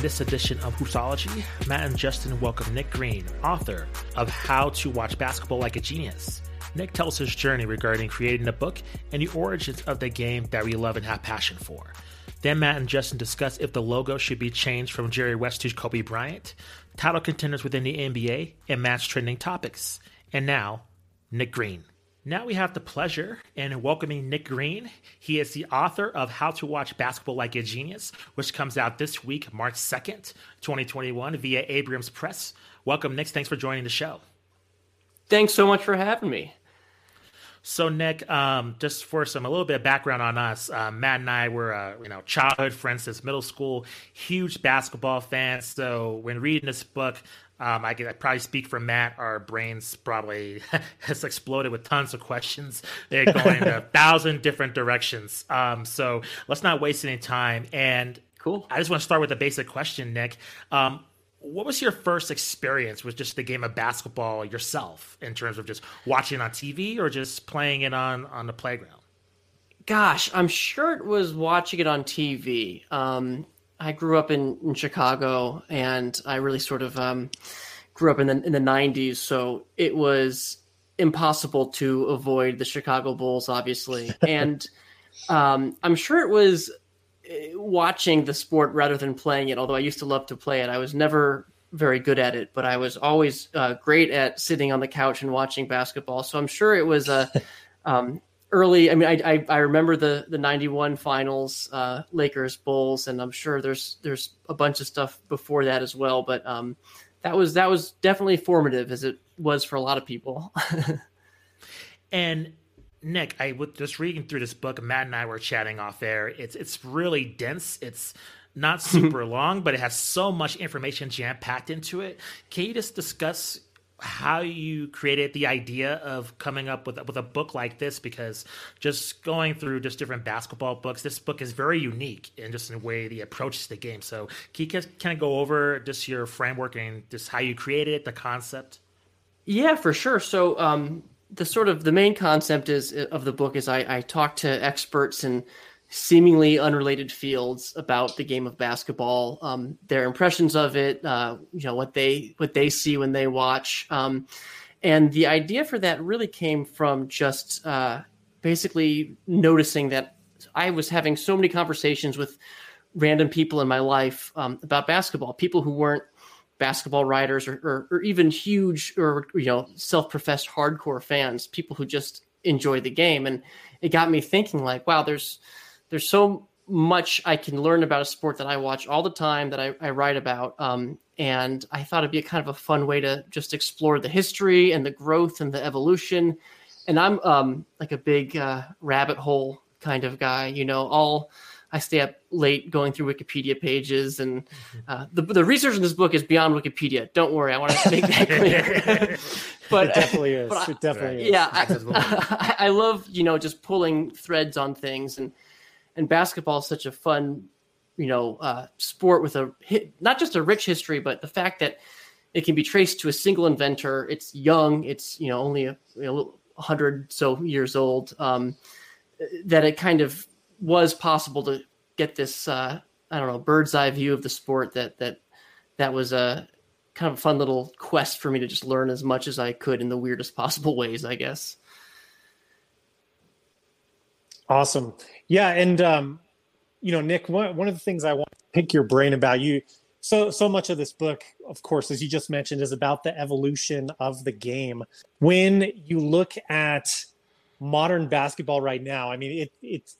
this edition of Hoopsology, Matt and Justin welcome Nick Greene, author of How to Watch Basketball Like a Genius. Nick tells his journey regarding creating a book and the origins of the game that we love and have passion for. Then Matt and Justin discuss if the logo should be changed from Jerry West to Kobe Bryant, title contenders within the NBA, and Matt's trending topics. And now, Nick Greene. Now we have the pleasure in welcoming Nick Greene. He is the author of How to Watch Basketball Like a Genius, which comes out this week, March 2nd, 2021, via Abrams Press. Welcome, Nick. Thanks for joining the show. Thanks so much for having me. So, Nick, um, just for some a little bit of background on us, uh, Matt and I were, uh, you know, childhood friends since middle school, huge basketball fans. So, when reading this book, um, I can I probably speak for Matt. Our brains probably has exploded with tons of questions. They're going in a thousand different directions. Um, so let's not waste any time. And cool. I just want to start with a basic question, Nick. Um, what was your first experience with just the game of basketball yourself, in terms of just watching on TV or just playing it on on the playground? Gosh, I'm sure it was watching it on TV. Um, I grew up in, in Chicago, and I really sort of um, grew up in the in the '90s. So it was impossible to avoid the Chicago Bulls, obviously, and um, I'm sure it was uh, watching the sport rather than playing it. Although I used to love to play it, I was never very good at it, but I was always uh, great at sitting on the couch and watching basketball. So I'm sure it was a um, early. I mean, I, I, I remember the the '91 finals, uh, Lakers Bulls, and I'm sure there's there's a bunch of stuff before that as well. But um, that was that was definitely formative, as it was for a lot of people. and Nick, I was just reading through this book. Matt and I were chatting off air. It's it's really dense. It's not super long, but it has so much information jam packed into it. Can you just discuss how you created the idea of coming up with with a book like this because just going through just different basketball books this book is very unique in just in the way the approach to the game. So can you kind of go over just your framework and just how you created it the concept? Yeah for sure. So um the sort of the main concept is of the book is I, I talk to experts and seemingly unrelated fields about the game of basketball, um, their impressions of it, uh, you know what they what they see when they watch, um, and the idea for that really came from just uh, basically noticing that I was having so many conversations with random people in my life um, about basketball, people who weren't basketball writers or, or, or even huge or you know self-professed hardcore fans, people who just enjoy the game, and it got me thinking like, wow, there's there's so much I can learn about a sport that I watch all the time that I, I write about. Um, and I thought it'd be a kind of a fun way to just explore the history and the growth and the evolution. And I'm um, like a big uh, rabbit hole kind of guy, you know, all I stay up late going through Wikipedia pages, and mm-hmm. uh, the the research in this book is beyond Wikipedia. Don't worry, I want to make that clear. but it definitely is. I, it definitely is. Yeah, I, I, love you know just pulling threads on things, and and basketball is such a fun, you know, uh, sport with a not just a rich history, but the fact that it can be traced to a single inventor. It's young. It's you know only a, hundred so years old. Um, that it kind of was possible to get this uh, I don't know bird's eye view of the sport. That that that was a kind of a fun little quest for me to just learn as much as I could in the weirdest possible ways. I guess. Awesome. Yeah, and um, you know, Nick, one one of the things I want to pick your brain about you. So so much of this book, of course, as you just mentioned, is about the evolution of the game. When you look at modern basketball right now, I mean, it it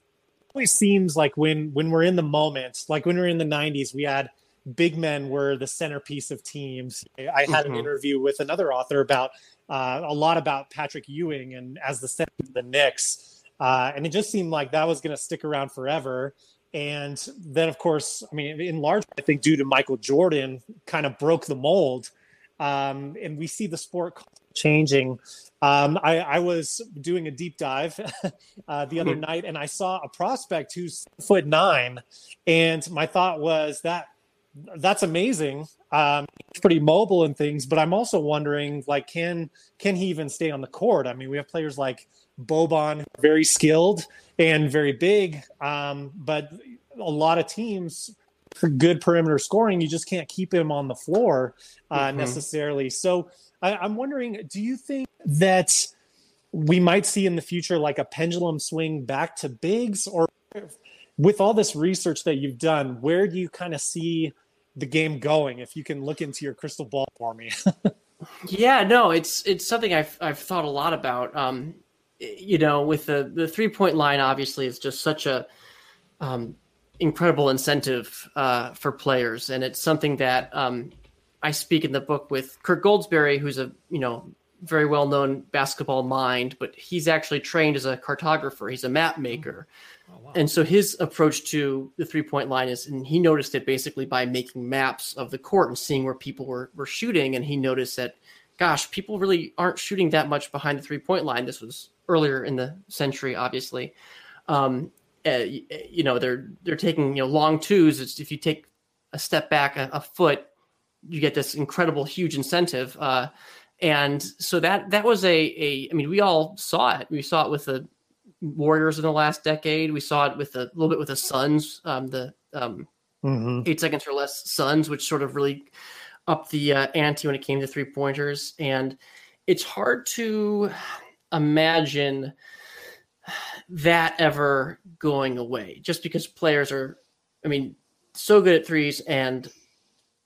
always seems like when when we're in the moment, like when we we're in the '90s, we had big men were the centerpiece of teams. I had mm-hmm. an interview with another author about uh, a lot about Patrick Ewing and as the center of the Knicks uh, and it just seemed like that was going to stick around forever. And then, of course, I mean, in large, I think due to Michael Jordan, kind of broke the mold. Um, and we see the sport changing. Um, I, I, was doing a deep dive uh, the other hmm. night, and I saw a prospect who's foot nine, and my thought was that that's amazing. Um, pretty mobile and things, but I'm also wondering, like, can can he even stay on the court? I mean, we have players like Boban, very skilled and very big. Um, but a lot of teams good perimeter scoring, you just can't keep him on the floor uh, mm-hmm. necessarily. So I, I'm wondering, do you think that we might see in the future like a pendulum swing back to bigs, or with all this research that you've done, where do you kind of see the game going? If you can look into your crystal ball for me. yeah, no, it's it's something I've I've thought a lot about. Um, you know, with the the three point line, obviously, it's just such a um, incredible incentive uh, for players, and it's something that um, I speak in the book with Kirk Goldsberry, who's a you know very well known basketball mind, but he's actually trained as a cartographer. He's a map maker. Oh, wow. And so his approach to the three point line is, and he noticed it basically by making maps of the court and seeing where people were, were shooting. And he noticed that, gosh, people really aren't shooting that much behind the three point line. This was earlier in the century, obviously. Um, uh, you know, they're, they're taking, you know, long twos. It's, if you take a step back a, a foot, you get this incredible, huge incentive. Uh, and so that that was a a I mean we all saw it. We saw it with the Warriors in the last decade. We saw it with a little bit with the Suns, um, the um, mm-hmm. eight seconds or less Suns, which sort of really upped the uh, ante when it came to three pointers. And it's hard to imagine that ever going away, just because players are, I mean, so good at threes and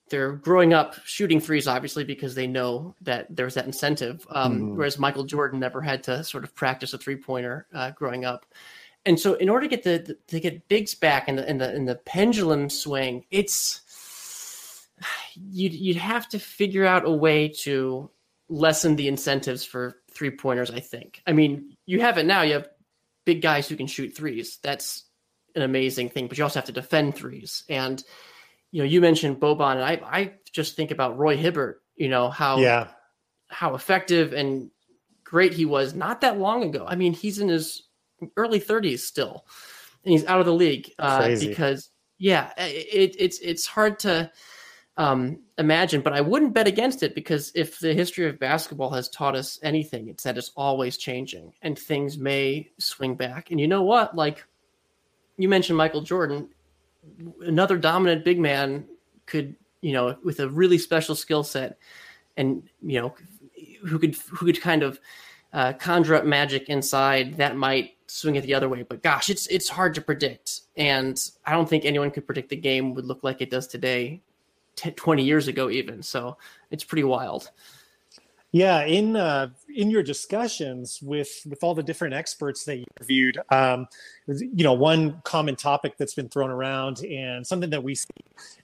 they're growing up shooting threes, obviously, because they know that there's that incentive. Um, mm. Whereas Michael Jordan never had to sort of practice a three pointer uh, growing up. And so, in order to get the, the to get bigs back in the in the in the pendulum swing, it's you'd you'd have to figure out a way to lessen the incentives for three pointers. I think. I mean, you have it now. You have big guys who can shoot threes. That's an amazing thing, but you also have to defend threes and you know, you mentioned Boban, and I, I just think about Roy Hibbert. You know how yeah how effective and great he was not that long ago. I mean, he's in his early 30s still, and he's out of the league uh, because yeah, it, it's it's hard to um, imagine, but I wouldn't bet against it because if the history of basketball has taught us anything, it's that it's always changing and things may swing back. And you know what? Like you mentioned Michael Jordan, another dominant big man could, you know, with a really special skill set, and you know, who could who could kind of uh, conjure up magic inside that might swing it the other way. But gosh, it's it's hard to predict, and I don't think anyone could predict the game would look like it does today, t- twenty years ago even. So it's pretty wild. Yeah, in uh, in your discussions with with all the different experts that you interviewed, um, you know, one common topic that's been thrown around and something that we see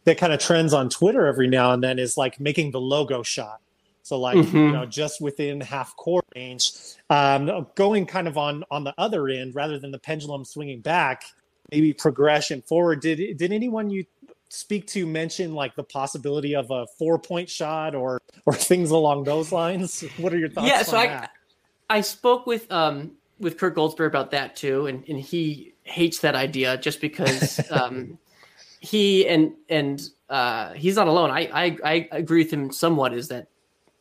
that kind of trends on Twitter every now and then is like making the logo shot. So like mm-hmm. you know, just within half court range, um, going kind of on on the other end rather than the pendulum swinging back, maybe progression forward. Did did anyone you speak to mention like the possibility of a four point shot or or things along those lines? What are your thoughts? Yeah, so I that? I spoke with um with Kirk Goldsberry about that too, and and he hates that idea just because um he and and uh he's not alone. I I I agree with him somewhat. Is that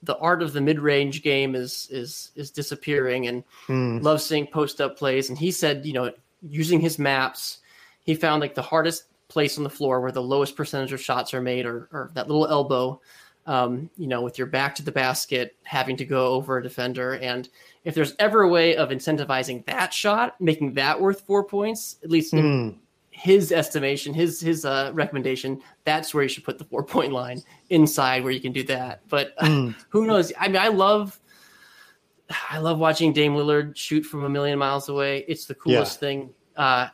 the art of the mid range game is is is disappearing, and mm. loves seeing post up plays. And he said, you know, using his maps, he found like the hardest place on the floor where the lowest percentage of shots are made, or, or that little elbow, um, you know, with your back to the basket, having to go over a defender. And if there's ever a way of incentivizing that shot, making that worth four points, at least in mm. his estimation, his his uh, recommendation, that's where you should put the four point line inside where you can do that. But mm. who knows? I mean, I love. I love watching Dame Lillard shoot from a million miles away. It's the coolest yeah. thing. Uh,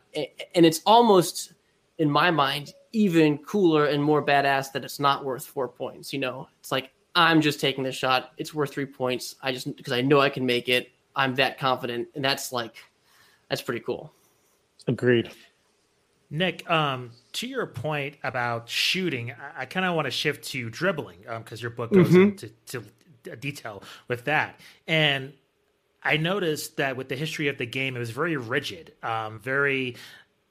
and it's almost in my mind, even cooler and more badass that it's not worth four points. You know, it's like I'm just taking the shot. It's worth three points. I just because I know I can make it. I'm that confident, and that's like that's pretty cool. Agreed. Nick, um, to your point about shooting, I, I kind of want to shift to dribbling because um, your book goes mm-hmm. into to detail with that. And I noticed that with the history of the game, it was very rigid, um, very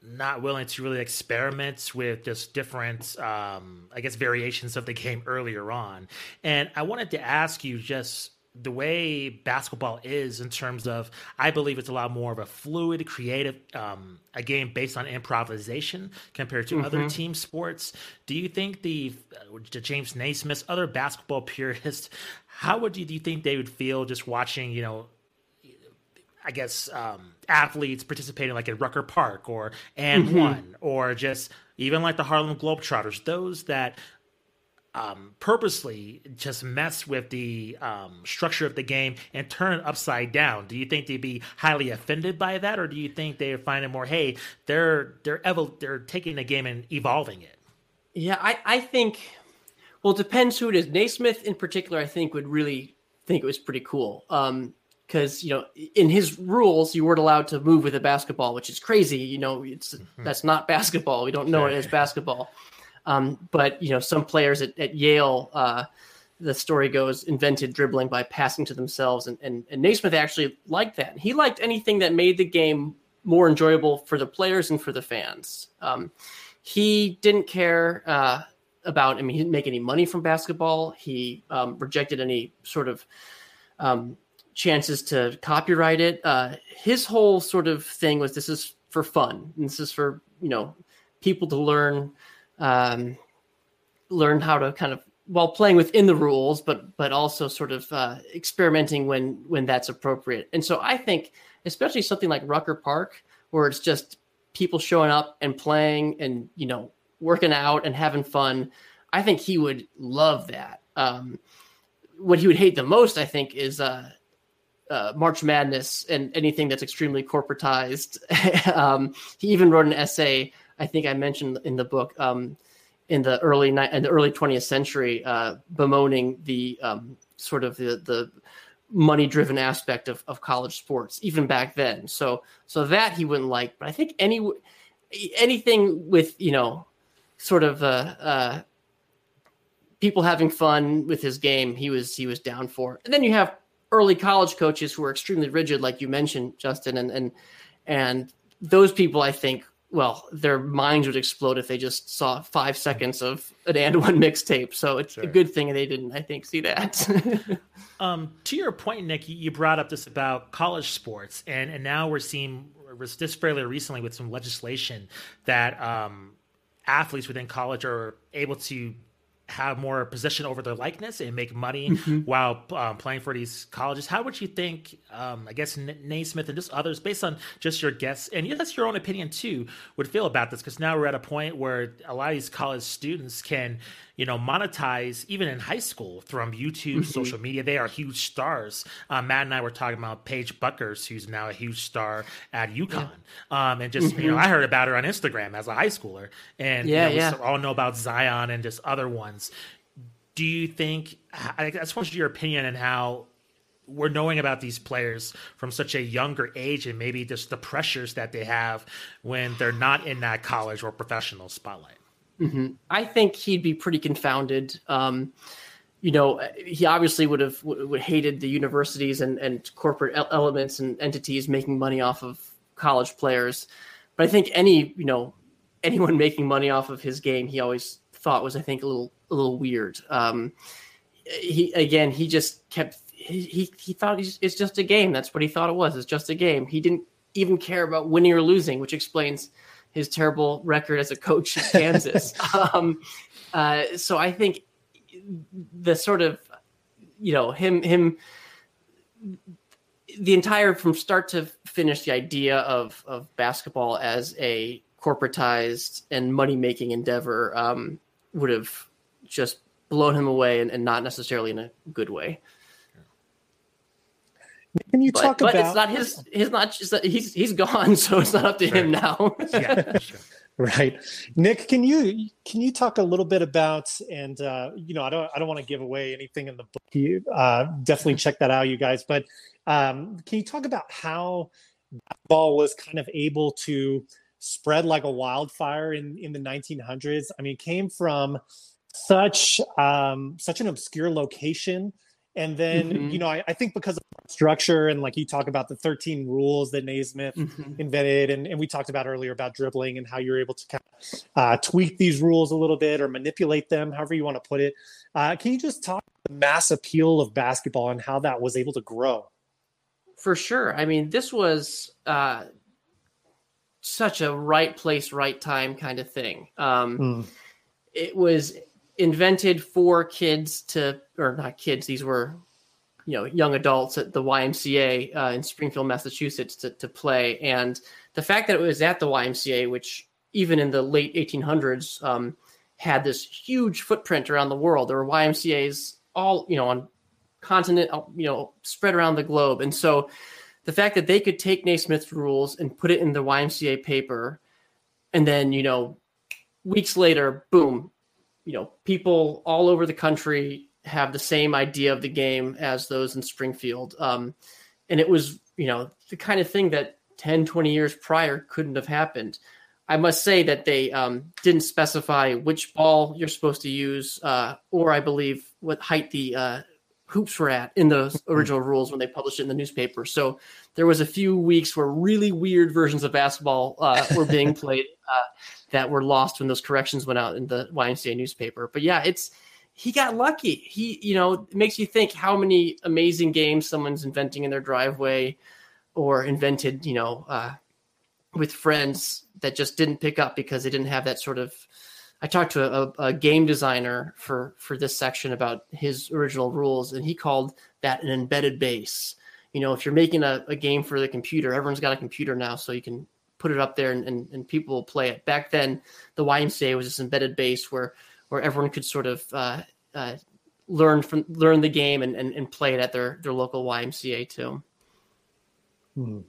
not willing to really experiment with just different, um, I guess, variations of the game earlier on. And I wanted to ask you just the way basketball is in terms of i believe it's a lot more of a fluid creative um, a game based on improvisation compared to mm-hmm. other team sports do you think the, the james naismith other basketball purists how would you do you think they would feel just watching you know I guess um, athletes participating like at Rucker Park or and mm-hmm. one or just even like the Harlem Globetrotters, those that um, purposely just mess with the um, structure of the game and turn it upside down. Do you think they'd be highly offended by that, or do you think they find it more, hey, they're they're evol- they're taking the game and evolving it? Yeah, I, I think. Well, it depends who it is. Naismith, in particular, I think would really think it was pretty cool. Um, because you know in his rules you weren't allowed to move with a basketball which is crazy you know it's mm-hmm. that's not basketball we don't know it as basketball um, but you know, some players at, at Yale, uh, the story goes, invented dribbling by passing to themselves, and, and and Naismith actually liked that. He liked anything that made the game more enjoyable for the players and for the fans. Um, he didn't care uh, about. I mean, he didn't make any money from basketball. He um, rejected any sort of um, chances to copyright it. Uh, his whole sort of thing was this is for fun. this is for you know people to learn um, learn how to kind of while playing within the rules, but but also sort of uh, experimenting when when that's appropriate. And so I think, especially something like Rucker Park, where it's just people showing up and playing and you know working out and having fun, I think he would love that. Um, what he would hate the most, I think, is uh, uh, March Madness and anything that's extremely corporatized. um, he even wrote an essay I think I mentioned in the book um, in the early ni- in the early 20th century, uh, bemoaning the um, sort of the the money driven aspect of, of college sports even back then. So so that he wouldn't like, but I think any anything with you know sort of uh, uh, people having fun with his game, he was he was down for. And then you have early college coaches who are extremely rigid, like you mentioned, Justin, and and and those people I think well, their minds would explode if they just saw five seconds of an and one mixtape. So it's sure. a good thing they didn't, I think, see that. um, to your point, Nick, you brought up this about college sports, and and now we're seeing this fairly recently with some legislation that um, athletes within college are able to have more position over their likeness and make money mm-hmm. while um, playing for these colleges. How would you think, um, I guess, N- Naismith and just others, based on just your guess, and yeah, that's your own opinion too, would feel about this? Because now we're at a point where a lot of these college students can you know, monetize even in high school from YouTube, mm-hmm. social media. They are huge stars. Um, Matt and I were talking about Paige Bueckers, who's now a huge star at UConn. Yeah. Um, and just, mm-hmm. you know. I heard about her on Instagram as a high schooler. And yeah, you know, yeah. we all know about Zion and just other ones. Do you think, I just want your opinion on how we're knowing about these players from such a younger age and maybe just the pressures that they have when they're not in that college or professional spotlight. Mm-hmm. I think he'd be pretty confounded. Um, you know, he obviously would have would hated the universities and, and corporate elements and entities making money off of college players. But I think any you know anyone making money off of his game, he always thought was I think a little a little weird. Um, he again, he just kept he he, he thought it's just a game. That's what he thought it was. It's just a game. He didn't even care about winning or losing, which explains his terrible record as a coach at Kansas. um, uh, so I think the sort of, you know, him him the entire from start to finish the idea of of basketball as a corporatized and money making endeavor um, would have just blown him away and, and not necessarily in a good way. Can you but, talk but about? it's not his. He's not. He's he's gone, so it's not up to him now. yeah, sure. Right, Nick. Can you can you talk a little bit about and uh, you know I don't I don't want to give away anything in the book. You uh, definitely check that out, you guys. But um, can you talk about how ball was kind of able to spread like a wildfire in in the 1900s? I mean, it came from such um, such an obscure location and then, mm-hmm. you know, I, I, think because of structure and like you talk about the 13 rules that Naismith mm-hmm. invented, and, and we talked about earlier about dribbling and how you're able to kind of uh, tweak these rules a little bit or manipulate them, however you want to put it. Uh, can you just talk the mass appeal of basketball and how that was able to grow. For sure. I mean, this was uh, such a right place, right time kind of thing. Um, mm. It was invented for kids to, or not kids, these were, you know, young adults at the YMCA uh, in Springfield, Massachusetts to, to play. And the fact that it was at the YMCA, which even in the late 1800s um, had this huge footprint around the world, there were YMCA's all, you know, on continent, you know, spread around the globe. And so the fact that they could take Naismith's rules and put it in the YMCA paper, and then you know, weeks later, boom, you know, people all over the country have the same idea of the game as those in Springfield. Um, and it was, you know, the kind of thing that 10, 20 years prior couldn't have happened. I must say that they um, didn't specify which ball you're supposed to use, uh, or I believe what height the uh, hoops were at in the hmm. original rules when they published it in the newspaper. So there was a few weeks where really weird versions of basketball uh, were being played uh, that were lost when those corrections went out in the YMCA newspaper. But yeah, it's he got lucky. He, you know, it makes you think how many amazing games someone's inventing in their driveway or invented, you know, uh, with friends that just didn't pick up because they didn't have that sort of I talked to a, a, game designer for for this section about his original rules, and he called that an embedded base. You know, if you're making a, a game for the computer, everyone's got a computer now, so you can put it up there and, and, and people will play it. Back then, the YMCA was this embedded base where where everyone could sort of uh, uh, learn from learn the game and, and, and play it at their their local YMCA too. Hmm.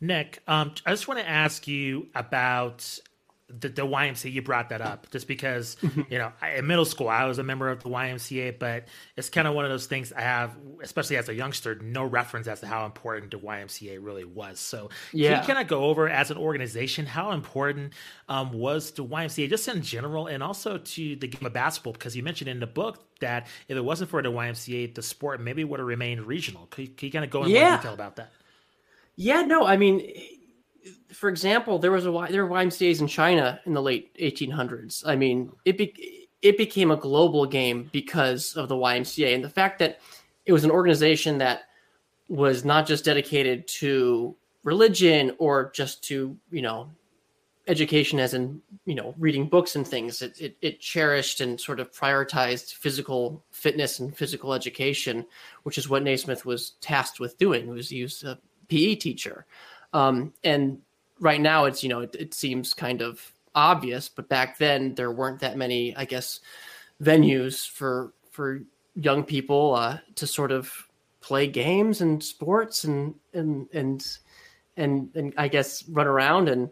Nick, um, I just want to ask you about the, the YMCA, you brought that up just because, mm-hmm. you know, I, in middle school, I was a member of the YMCA, but it's kind of one of those things I have, especially as a youngster, no reference as to how important the YMCA really was. So, yeah. can you kind of go over as an organization how important um, was the YMCA just in general and also to the game of basketball? Because you mentioned in the book that if it wasn't for the YMCA, the sport maybe would have remained regional. Can you, can you kind of go in yeah. more detail about that? Yeah, no, I mean, for example, there was a there were YMCA's in China in the late 1800s. I mean, it be, it became a global game because of the YMCA and the fact that it was an organization that was not just dedicated to religion or just to you know education as in you know reading books and things. It, it, it, cherished and sort of prioritized physical fitness and physical education which is what naismith was tasked with doing. He was, he was a pe teacher um, and right now it's you know it, it seems kind of obvious, but back then there weren't that many, I guess, venues for for young people uh, to sort of play games and sports and and and and and I guess run around. And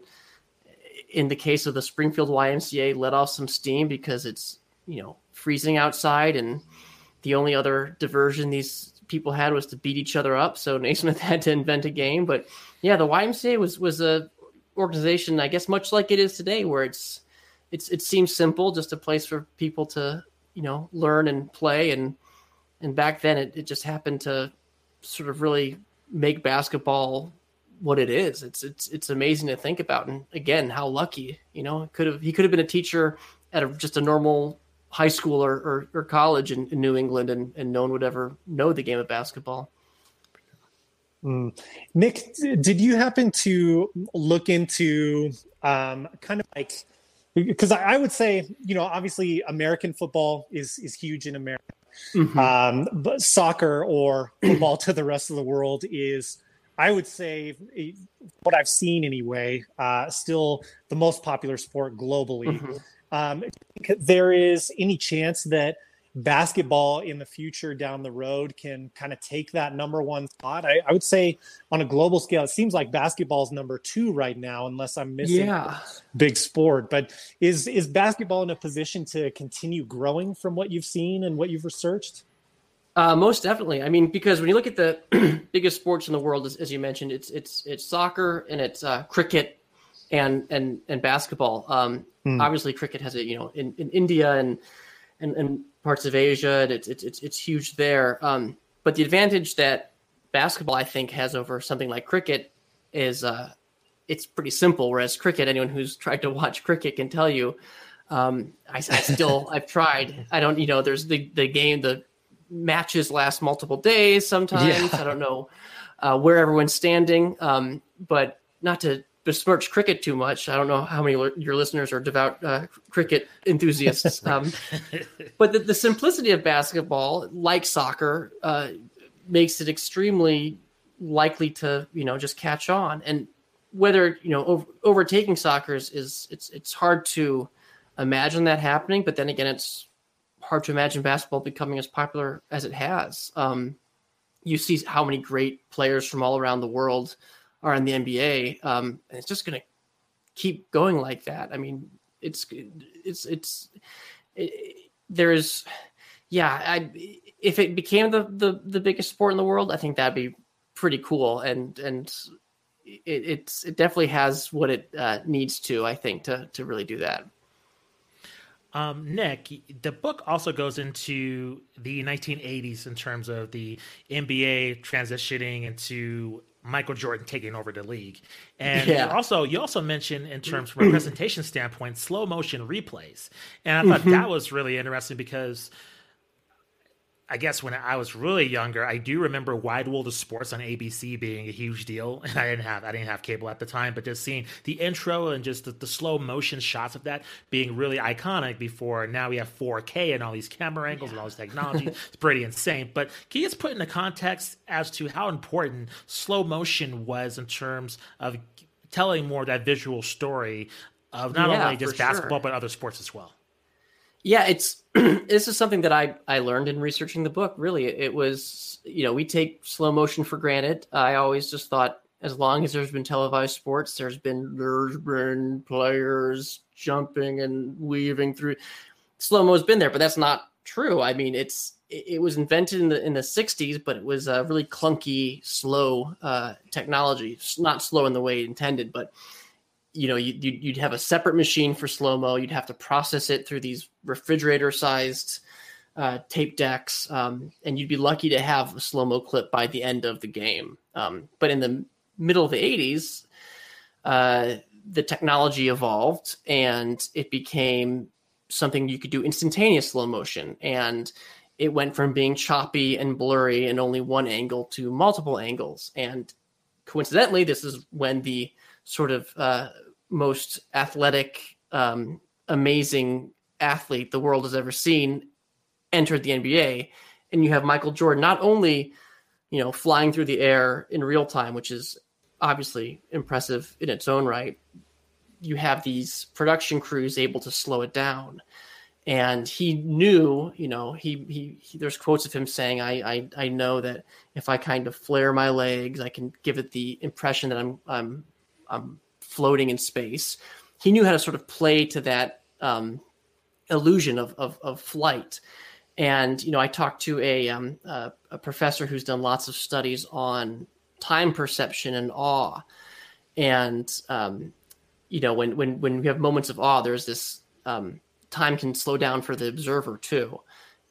in the case of the Springfield YMCA let off some steam because it's you know freezing outside and the only other diversion these people had was to beat each other up. So Naismith had to invent a game. But yeah the YMCA was was a organization, I guess, much like it is today, where it's it's it seems simple, just a place for people to you know learn and play, and and back then it, it just happened to sort of really make basketball what it is. It's it's it's amazing to think about, and again, how lucky you know could have he could have been a teacher at a, just a normal high school or, or, or college in, in, New England, and, and no one would ever know the game of basketball. Mm. Nick, did you happen to look into um, kind of like because I, I, would say you know obviously American football is is huge in America, mm-hmm. um, but soccer or football to the rest of the world is I would say what I've seen anyway uh, still the most popular sport globally. Mm-hmm. Um, there is any chance that basketball in the future down the road can kind of take that number one spot. I, I, would say on a global scale, it seems like basketball is number two right now, unless I'm missing yeah. big sport. But is is basketball in a position to continue growing from what you've seen and what you've researched? Uh, most definitely. I mean, because when you look at the biggest sports in the world, as, as, you mentioned, it's it's it's soccer and it's uh, cricket and and and basketball. Um, hmm. Obviously, cricket has it, you know, in, in India and and, and parts of Asia. It's it's it's, it's huge there. Um, but the advantage that basketball, I think, has over something like cricket is uh, it's pretty simple. Whereas cricket, anyone who's tried to watch cricket can tell you, Um, I, I still I've tried. I don't you know there's the the game the matches last multiple days sometimes. Yeah. I don't know uh, where everyone's standing. Um, but not to besmirch cricket too much. I don't know how many your listeners are devout uh, cricket enthusiasts. Um, but the, the, simplicity of basketball, like soccer, uh, makes it extremely likely to you know just catch on. And whether you know over, overtaking soccer is, is it's it's hard to imagine that happening. But then again, it's hard to imagine basketball becoming as popular as it has. Um, you see how many great players from all around the world are in the NBA, um, and it's just going to keep going like that. I mean, it's it's it's it, there's yeah. I if it became the, the the biggest sport in the world, I think that'd be pretty cool, and and it, it's it definitely has what it uh, needs to. I think to to really do that. Um, Nick, the book also goes into the 1980s in terms of the NBA transitioning into Michael Jordan taking over the league, and yeah. you also you also mentioned in terms from a presentation standpoint, slow motion replays, and I thought mm-hmm. that was really interesting because I guess when I was really younger, I do remember Wide World of Sports on ABC being a huge deal, and I didn't have I didn't have cable at the time, but just seeing the intro and just the, the slow motion shots of that being really iconic. Before now we have 4K and all these camera angles yeah. and all this technology, it's pretty insane. But can you just put in the context as to how important slow motion was in terms of telling more that visual story of not yeah, only just basketball sure. but other sports as well? Yeah, it's this is something that I I learned in researching the book. Really, it was you know we take slow motion for granted. I always just thought as long as there's been televised sports, there's been there's been players jumping and weaving through. Slow mo's been there, but that's not true. I mean, it's it, was invented in the in the 60s, but it was a really clunky, slow uh, technology. It's Not slow in the way intended, but you know, you, you'd have a separate machine for slow mo. You'd have to process it through these refrigerator sized uh, tape decks, um, and you'd be lucky to have a slow mo clip by the end of the game. Um, but in the middle of the 80s, uh, the technology evolved and it became something you could do instantaneous slow motion. And it went from being choppy and blurry and only one angle to multiple angles. And coincidentally, this is when the sort of uh, most athletic, um, amazing athlete the world has ever seen entered the NBA, and you have Michael Jordan not only, you know, flying through the air in real time, which is obviously impressive in its own right. You have these production crews able to slow it down, and he knew, you know, he, he, he there's quotes of him saying, I, I I know that if I kind of flare my legs, I can give it the impression that I'm I'm I'm floating in space. He knew how to sort of play to that um, illusion of, of, of flight. And you know, I talked to a, um, a, a professor who's done lots of studies on time perception and awe. And um, you know, when when when we have moments of awe, there's this um, time can slow down for the observer too.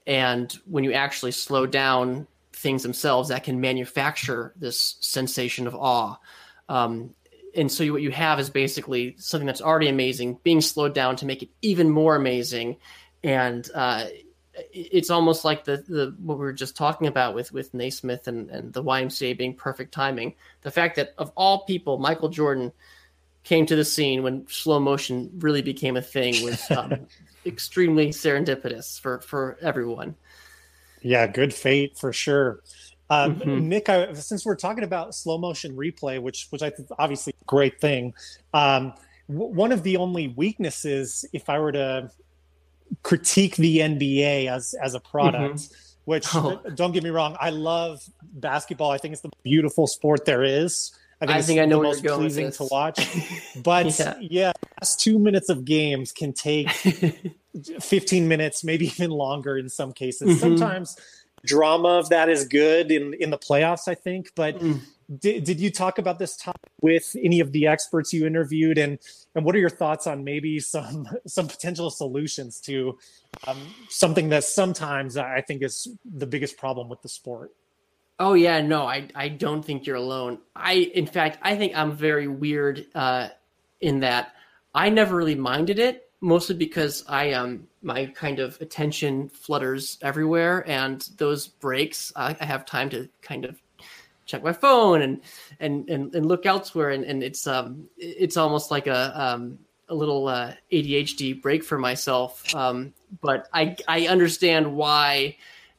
And when you actually slow down things themselves, that can manufacture this sensation of awe. Um, and so what you have is basically something that's already amazing being slowed down to make it even more amazing and uh, it's almost like the, the what we were just talking about with with Naismith and, and the YMCA being perfect timing. The fact that of all people, Michael Jordan came to the scene when slow motion really became a thing was um, extremely serendipitous for for everyone. Yeah, good fate for sure. Um, mm-hmm. Nick, I, since we're talking about slow motion replay, which which I think obviously a great thing, um, w- one of the only weaknesses, if I were to critique the NBA as as a product, mm-hmm. which oh. don't get me wrong, I love basketball. I think it's the beautiful sport there is. I think, I, think I know the most pleasing to watch. But yeah. yeah, last two minutes of games can take 15 minutes, maybe even longer in some cases. Mm-hmm. Sometimes drama of that is good in in the playoffs, I think. But mm. did, did you talk about this topic with any of the experts you interviewed, and and what are your thoughts on maybe some some potential solutions to um, something that sometimes I think is the biggest problem with the sport? Oh yeah, no, I I don't think you're alone. I in fact I think I'm very weird uh, in that I never really minded it mostly because I um my kind of attention flutters everywhere, and those breaks I, I have time to kind of check my phone and and and, and look elsewhere, and, and it's um it's almost like a um a little uh, ADHD break for myself. Um, but I I understand why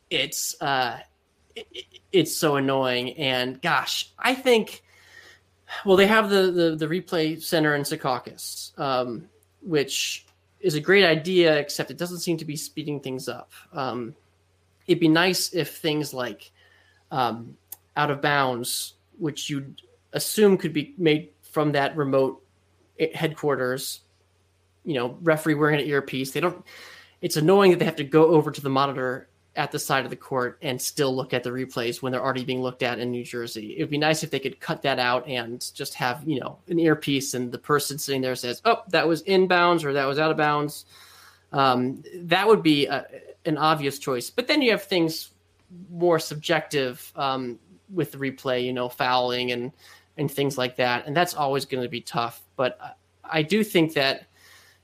it's uh it, it's so annoying, and gosh, I think. Well, they have the, the, the replay center in Secaucus, um, which is a great idea, except it doesn't seem to be speeding things up. Um, it'd be nice if things like um, out of bounds, which you'd assume could be made from that remote headquarters, you know, referee wearing an earpiece. They don't. It's annoying that they have to go over to the monitor at the side of the court and still look at the replays when they're already being looked at in New Jersey. It would be nice if they could cut that out and just have, you know, an earpiece and the person sitting there says, oh, that was inbounds or that was out of bounds. Um, that would be a, an obvious choice. But then you have things more subjective um, with the replay, you know, fouling and, and things like that. And that's always going to be tough. But I do think that,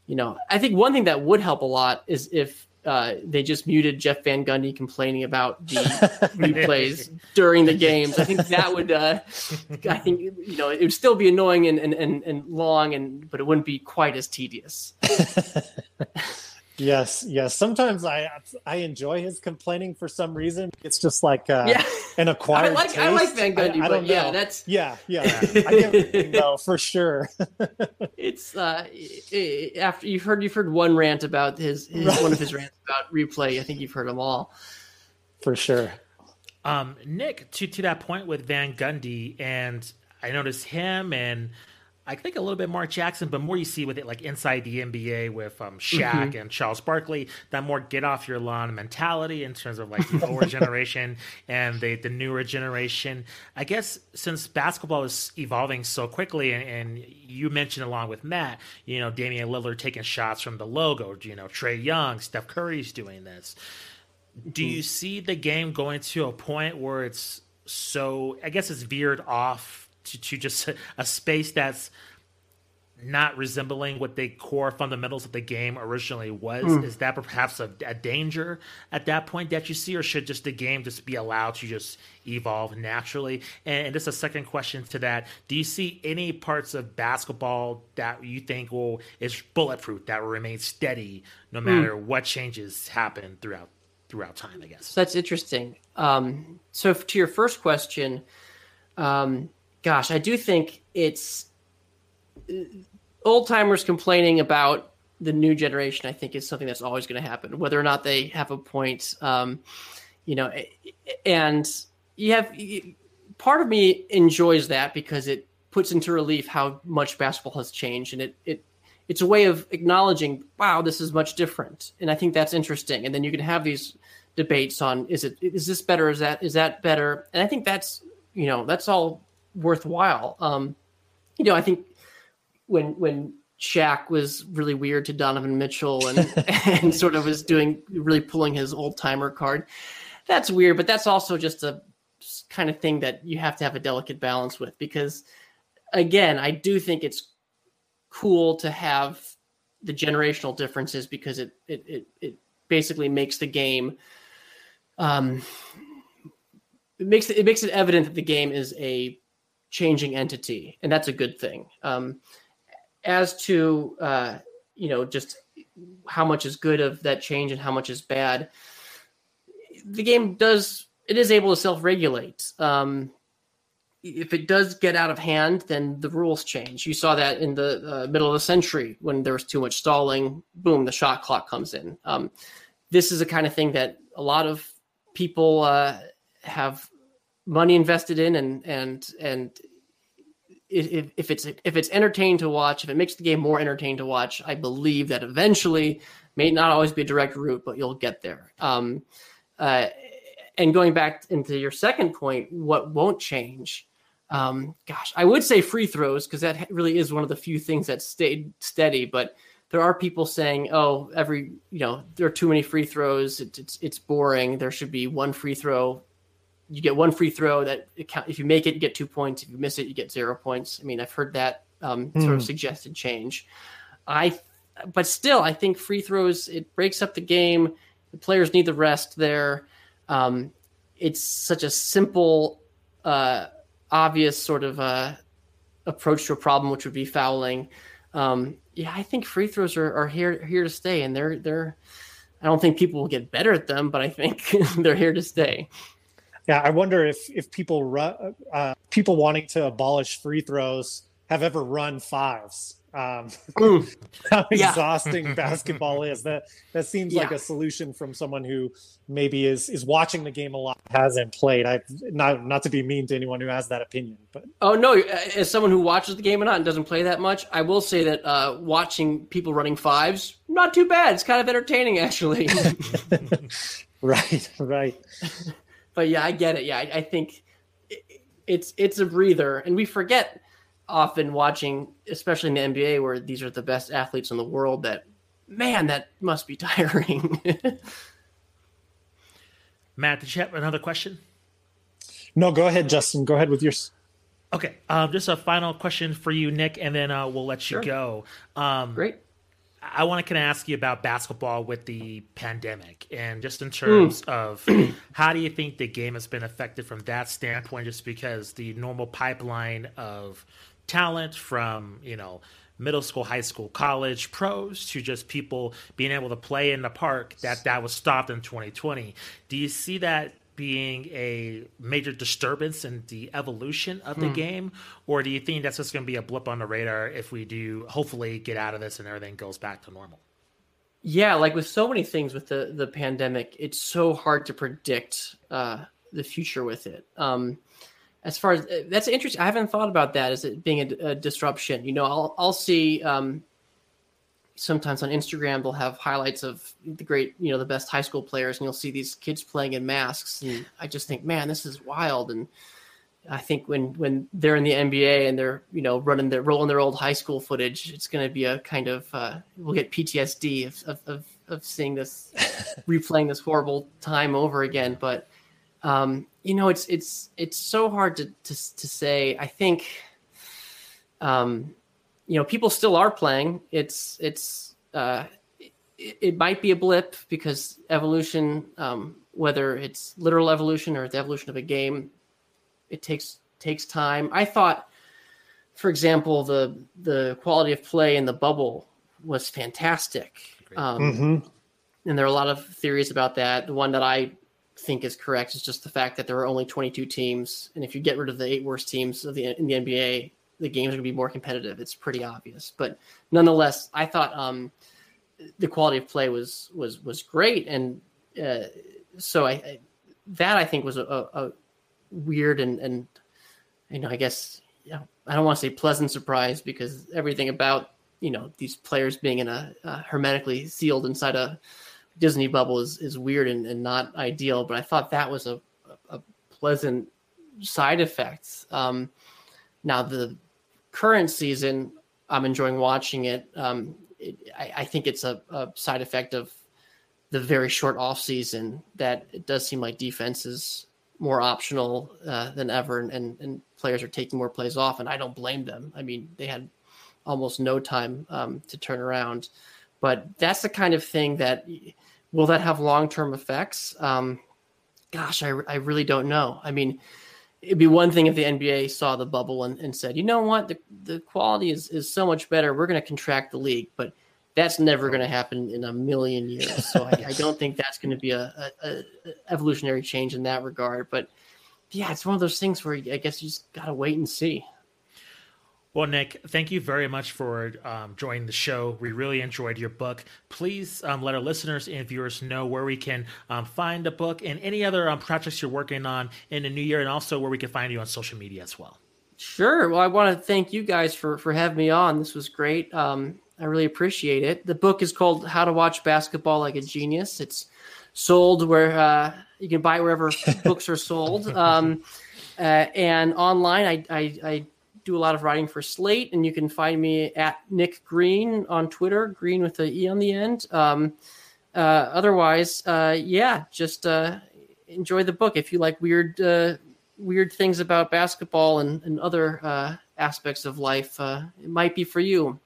you know, I think one thing that would help a lot is if uh, they just muted Jeff Van Gundy complaining about the replays during the games. I think that would, uh, I think you know, it would still be annoying and, and, and, and long, and but it wouldn't be quite as tedious. Yes, yes. Sometimes I I enjoy his complaining for some reason. It's just like uh, yeah. an acquired I like taste. I like Van Gundy, I, I but yeah, that's yeah, yeah. I get though for sure. it's uh, after you've heard you've heard one rant about his, his right. one of his rants about replay. I think you've heard them all for sure. Um, Nick, to to that point with Van Gundy, and I noticed him and I think a little bit Mark Jackson, but more you see with it like inside the NBA with um, Shaq mm-hmm. and Charles Barkley, that more get off your lawn mentality in terms of like the older generation and the, the newer generation. I guess since basketball is evolving so quickly, and, and you mentioned along with Matt, you know, Damian Lillard taking shots from the logo, you know, Trae Young, Steph Curry's doing this. Do mm-hmm. you see the game going to a point where it's so, I guess it's veered off to, to just a space that's not resembling what the core fundamentals of the game originally was mm. is that perhaps a, a, danger at that point that you see or should just the game just be allowed to just evolve naturally and, and just a second question to that do you see any parts of basketball that you think will is bulletproof that will remain steady no hmm. matter mm. what changes happen throughout throughout time i guess so that's interesting um, so to your first question um, gosh, I do think it's old timers complaining about the new generation. I think is something that's always going to happen, whether or not they have a point. Um, you know, and you have part of me enjoys that because it puts into relief how much basketball has changed, and it it it's a way of acknowledging, wow, this is much different, and I think that's interesting. And then you can have these debates on is it is this better, is that is that better, and I think that's you know that's all worthwhile. Um, you know, I think when when Shaq was really weird to Donovan Mitchell and and sort of was doing really pulling his old timer card. That's weird, but that's also just a kind of thing that you have to have a delicate balance with because again, I do think it's cool to have the generational differences because it it it, it basically makes the game um it makes it, it makes it evident that the game is a changing entity, and that's a good thing. Um, as to uh, you know, just how much is good of that change and how much is bad, the game does it is able to self-regulate. Um, if it does get out of hand, then the rules change. You saw that in the uh, middle of the century when there was too much stalling. Boom, the shot clock comes in. Um, this is a kind of thing that a lot of people uh, have money invested in and and and if, if it's if it's entertaining to watch if it makes the game more entertaining to watch i believe that eventually may not always be a direct route but you'll get there. Um, uh, and going back into your second point what won't change um, gosh i would say free throws because that really is one of the few things that stayed steady but there are people saying oh every you know there are too many free throws it, it's it's boring there should be one free throw you get one free throw that if you make it, you get two points. If you miss it, you get zero points. I mean, I've heard that um, sort of hmm. suggested change. I but still, I think free throws it breaks up the game. The players need the rest there. Um, it's such a simple, uh, obvious sort of uh, approach to a problem, which would be fouling. Um, yeah, I think free throws are, are here here to stay, and they're they're. I don't think people will get better at them, but I think they're here to stay. Yeah, I wonder if if people uh, people wanting to abolish free throws have ever run fives. Um, how yeah. exhausting basketball is. That that seems yeah. like a solution from someone who maybe is is watching the game a lot, hasn't played. I not not to be mean to anyone who has that opinion, but oh no, as someone who watches the game a lot and doesn't play that much, I will say that uh, watching people running fives not too bad. It's kind of entertaining actually. right, right. But yeah, I get it. Yeah, I, I think it's it's a breather, and we forget often watching, especially in the NBA, where these are the best athletes in the world, that man, that must be tiring. Matt, did you have another question? No, go ahead, Justin. Go ahead with yours. Okay, um, just a final question for you, Nick, and then uh, we'll let you sure. go. Um, Great. I want to kind of ask you about basketball with the pandemic and just in terms mm. of how do you think the game has been affected from that standpoint, just because the normal pipeline of talent from, you know, middle school, high school, college, pros to just people being able to play in the park that that was stopped in 2020. Do you see that being a major disturbance in the evolution of the hmm. game or do you think that's just going to be a blip on the radar if we do hopefully get out of this and everything goes back to normal? Yeah, like with so many things with the the pandemic, it's so hard to predict uh, the future with it. Um, as far as uh, that's interesting. I haven't thought about that as it being a, a disruption. You know, I'll I'll see um, sometimes on Instagram they'll have highlights of the great, you know, the best high school players, and you'll see these kids playing in masks, and I just think, man, this is wild. And I think when when they're in the NBA and they're you know running their rolling their old high school footage, it's going to be a kind of uh, we'll get PTSD of, of of, of seeing this replaying this horrible time over again. But um, you know, it's it's it's so hard to to, to say. I think, um, you know, people still are playing. It's it's uh, it, it might be a blip because evolution, um, whether it's literal evolution or the evolution of a game, it takes takes time. I thought, for example, the the quality of play in the bubble was fantastic. Um, mm-hmm. And there are a lot of theories about that. The one that I think is correct is just the fact that there are only 22 teams, and if you get rid of the eight worst teams of the in the NBA, the games are going to be more competitive. It's pretty obvious, but nonetheless, I thought um, the quality of play was was was great, and uh, so I, I, that I think was a, a weird and and you know I guess yeah I don't want to say pleasant surprise because everything about you know these players being in a, a hermetically sealed inside a Disney bubble is, is weird and, and not ideal, but I thought that was a, a pleasant side effect. Um, now the current season, I'm enjoying watching it. Um, it I, I, think it's a, a, side effect of the very short off season that it does seem like defense is more optional uh, than ever, and, and, and players are taking more plays off, and I don't blame them. I mean, they had almost no time um, to turn around. But that's the kind of thing that will that have long term effects? Um, gosh, I, I really don't know. I mean, it'd be one thing if the NBA saw the bubble and, and said, you know what, the, the quality is, is so much better. We're going to contract the league. But that's never going to happen in a million years. So I, I don't think that's going to be a, a, a, evolutionary change in that regard. But yeah, it's one of those things where I guess you just got to wait and see. Well, Nick, thank you very much for um, joining the show. We really enjoyed your book. Please um, let our listeners and viewers know where we can um, find the book and any other um, projects you're working on in the new year, and also where we can find you on social media as well. Sure. Well, I want to thank you guys for for having me on. This was great. Um, I really appreciate it. The book is called How to Watch Basketball Like a Genius. It's sold where uh, you can buy wherever books are sold. Um, uh, and online, I, I, I do a lot of writing for Slate, and you can find me at Nick Greene on Twitter, Greene with the E on the end. Um, uh, otherwise, uh, yeah, just uh, enjoy the book if you like weird, uh, weird things about basketball and, and other uh, aspects of life. Uh, it might be for you,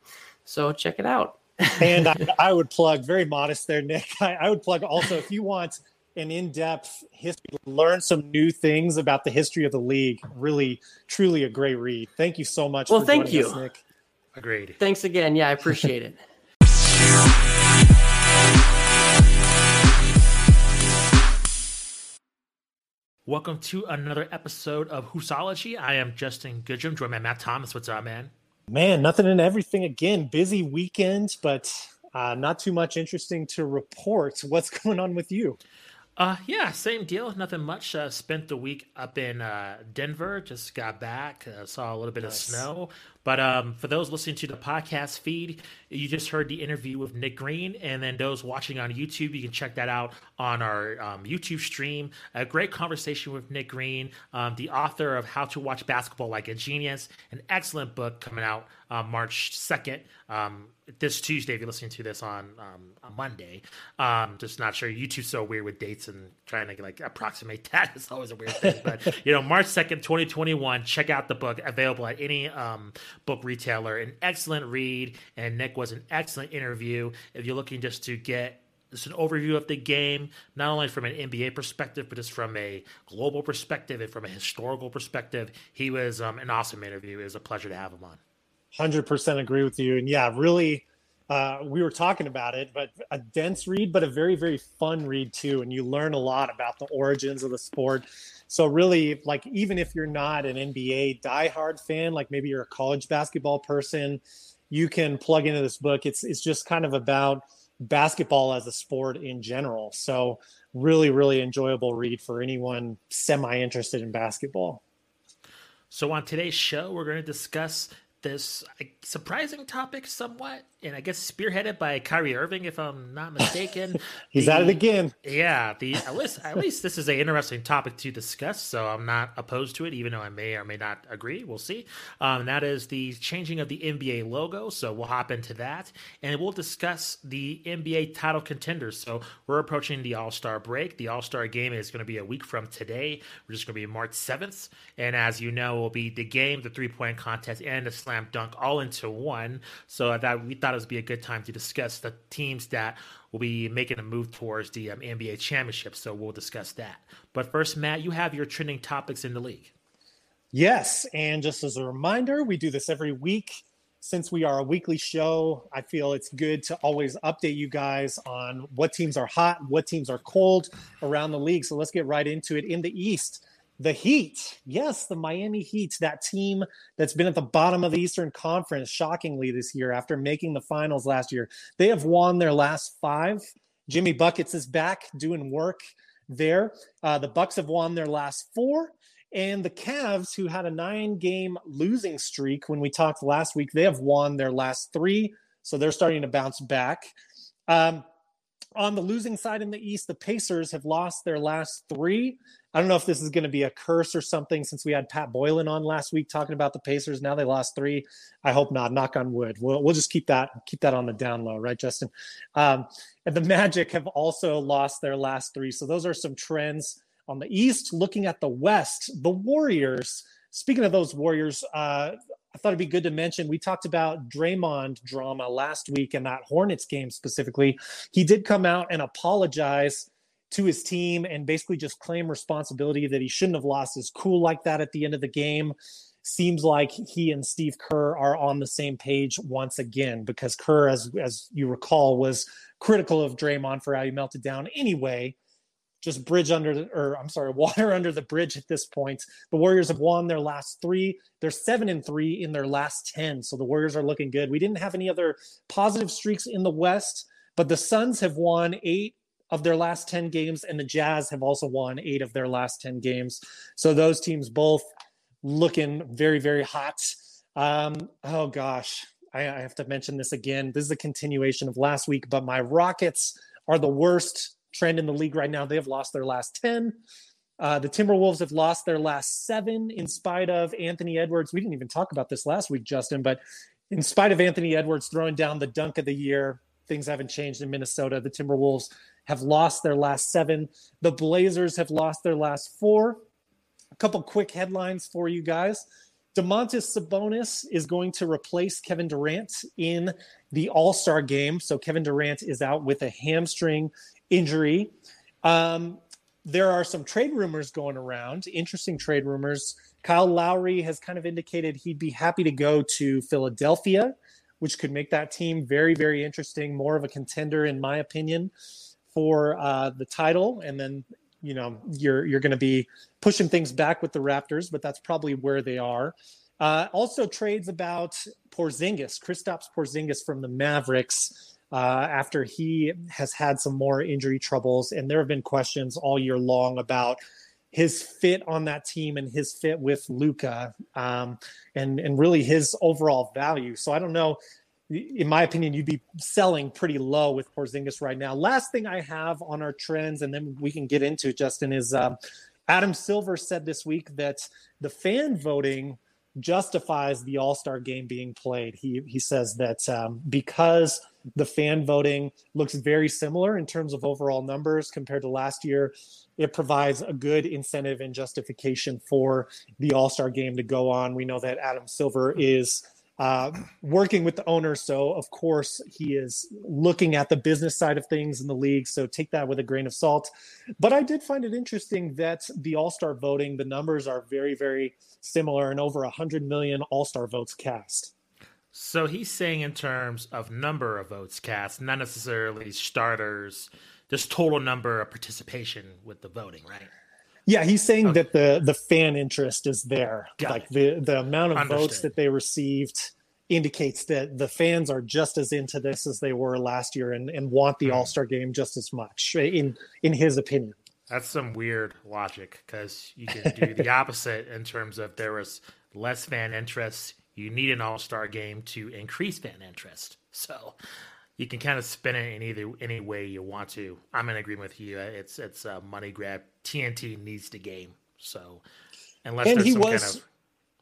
so check it out. and I, I, would plug very modest there, Nick. I, I would plug also if you want an in-depth history, learn some new things about the history of the league. Really, truly a great read. Thank you so much. Well, thank you, us, Nick. Agreed. Thanks again. Yeah, I appreciate it. Welcome to another episode of Hoopsology. I am Justin Goodrum, joined by Matt Thomas. What's up, man? Man, nothing and everything again. Busy weekend, but uh, not too much interesting to report. What's going on with you? Uh, yeah, same deal. Nothing much. Uh, spent the week up in uh, Denver. Just got back. Uh, saw a little bit nice. of snow. But um, for those listening to the podcast feed, you just heard the interview with Nick Greene, and then those watching on YouTube, you can check that out on our um, YouTube stream. A great conversation with Nick Greene, um, the author of How to Watch Basketball Like a Genius, an excellent book coming out uh, March second. Um, this Tuesday, if you're listening to this on um, a Monday. Um, just not sure. YouTube's so weird with dates and trying to like approximate that is always a weird thing. But you know, March second, 2021. Check out the book available at any um, book retailer. An excellent read, and Nick was an excellent interview. If you're looking just to get just an overview of the game, not only from an NBA perspective, but just from a global perspective and from a historical perspective. He was um, an awesome interview. It was a pleasure to have him on. 100% agree with you. And yeah, really, uh, we were talking about it, but a dense read, but a very, very fun read too. And you learn a lot about the origins of the sport. So, really, like, even if you're not an NBA diehard fan, like maybe you're a college basketball person, you can plug into this book. It's, it's just kind of about basketball as a sport in general. So, really, really enjoyable read for anyone semi interested in basketball. So, on today's show, we're going to discuss this surprising topic somewhat and I guess spearheaded by Kyrie Irving, if I'm not mistaken. He's the, at it again. Yeah, the at least at least this is an interesting topic to discuss, so I'm not opposed to it, even though I may or may not agree. We'll see. Um, that is the changing of the NBA logo, so we'll hop into that, and we'll discuss the NBA title contenders. So we're approaching the All Star break. The All Star game is going to be a week from today. We're just going to be March 7th, and as you know, will be the game, the three point contest, and the slam dunk all into one. So that we thought it would be a good time to discuss the teams that will be making a move towards the um, NBA championship. So we'll discuss that. But first, Matt, you have your trending topics in the league. Yes. And just as a reminder, we do this every week. Since we are a weekly show, I feel it's good to always update you guys on what teams are hot, what teams are cold around the league. So let's get right into it. In the East, the Heat, yes, the Miami Heat, that team that's been at the bottom of the Eastern Conference shockingly this year after making the finals last year. They have won their last five. Jimmy Buckets is back doing work there. Uh, the Bucks have won their last four. And the Cavs, who had a nine game losing streak when we talked last week, they have won their last three. So they're starting to bounce back. Um, on the losing side in the East, the Pacers have lost their last three. I don't know if this is going to be a curse or something since we had Pat Boylan on last week talking about the Pacers. Now they lost three. I hope not. Knock on wood. We'll, we'll just keep that keep that on the down low, right, Justin? Um, and the Magic have also lost their last three. So those are some trends on the East. Looking at the West, the Warriors. Speaking of those Warriors, uh, I thought it'd be good to mention we talked about Draymond drama last week in that Hornets game specifically. He did come out and apologize to his team and basically just claim responsibility that he shouldn't have lost his cool like that at the end of the game. Seems like he and Steve Kerr are on the same page once again because Kerr, as as you recall, was critical of Draymond for how he melted down anyway just bridge under the, or I'm sorry, water under the bridge at this point. The Warriors have won their last three. They're seven and three in their last 10. So the Warriors are looking good. We didn't have any other positive streaks in the West, but the Suns have won eight of their last 10 games, and the Jazz have also won eight of their last 10 games. So those teams both looking very, very hot. Um, oh gosh, I, I have to mention this again. This is a continuation of last week, but my Rockets are the worst trend in the league right now. They have lost their last 10. Uh, the Timberwolves have lost their last seven in spite of Anthony Edwards. We didn't even talk about this last week, Justin, but in spite of Anthony Edwards throwing down the dunk of the year, things haven't changed in Minnesota. The Timberwolves have lost their last seven. The Blazers have lost their last four. A couple quick headlines for you guys. Domantas Sabonis is going to replace Kevin Durant in the All Star game. So Kevin Durant is out with a hamstring injury. Um, there are some trade rumors going around, interesting trade rumors. Kyle Lowry has kind of indicated he'd be happy to go to Philadelphia, which could make that team very, very interesting, more of a contender, in my opinion, for uh, the title. And then, you know, you're you're going to be pushing things back with the Raptors, but that's probably where they are. Uh, also, trades about Porzingis, Kristaps Porzingis from the Mavericks uh, after he has had some more injury troubles. And there have been questions all year long about his fit on that team and his fit with Luka, um, and and really his overall value. So I don't know. In my opinion, you'd be selling pretty low with Porzingis right now. Last thing I have on our trends, and then we can get into Justin, is um, Adam Silver said this week that the fan voting justifies the All Star game being played. He he says that um, because the fan voting looks very similar in terms of overall numbers compared to last year, it provides a good incentive and justification for the All Star game to go on. We know that Adam Silver is uh, working with the owner. So, of course, he is looking at the business side of things in the league. So, take that with a grain of salt. But I did find it interesting that the All Star voting, the numbers are very, very similar and over 100 million All Star votes cast. So, he's saying in terms of number of votes cast, not necessarily starters, just total number of participation with the voting, right? Yeah, he's saying okay. that the the fan interest is there. Got like it. the the amount of Understood. votes that they received indicates that the fans are just as into this as they were last year and, and want the mm. All-Star game just as much in in his opinion. That's some weird logic because you can do the opposite in terms of there was less fan interest. You need an All-Star game to increase fan interest. So you can kind of spin it in either any way you want to. I'm in agreement with you. It's it's a money grab. TNT needs the game. So unless and there's some was,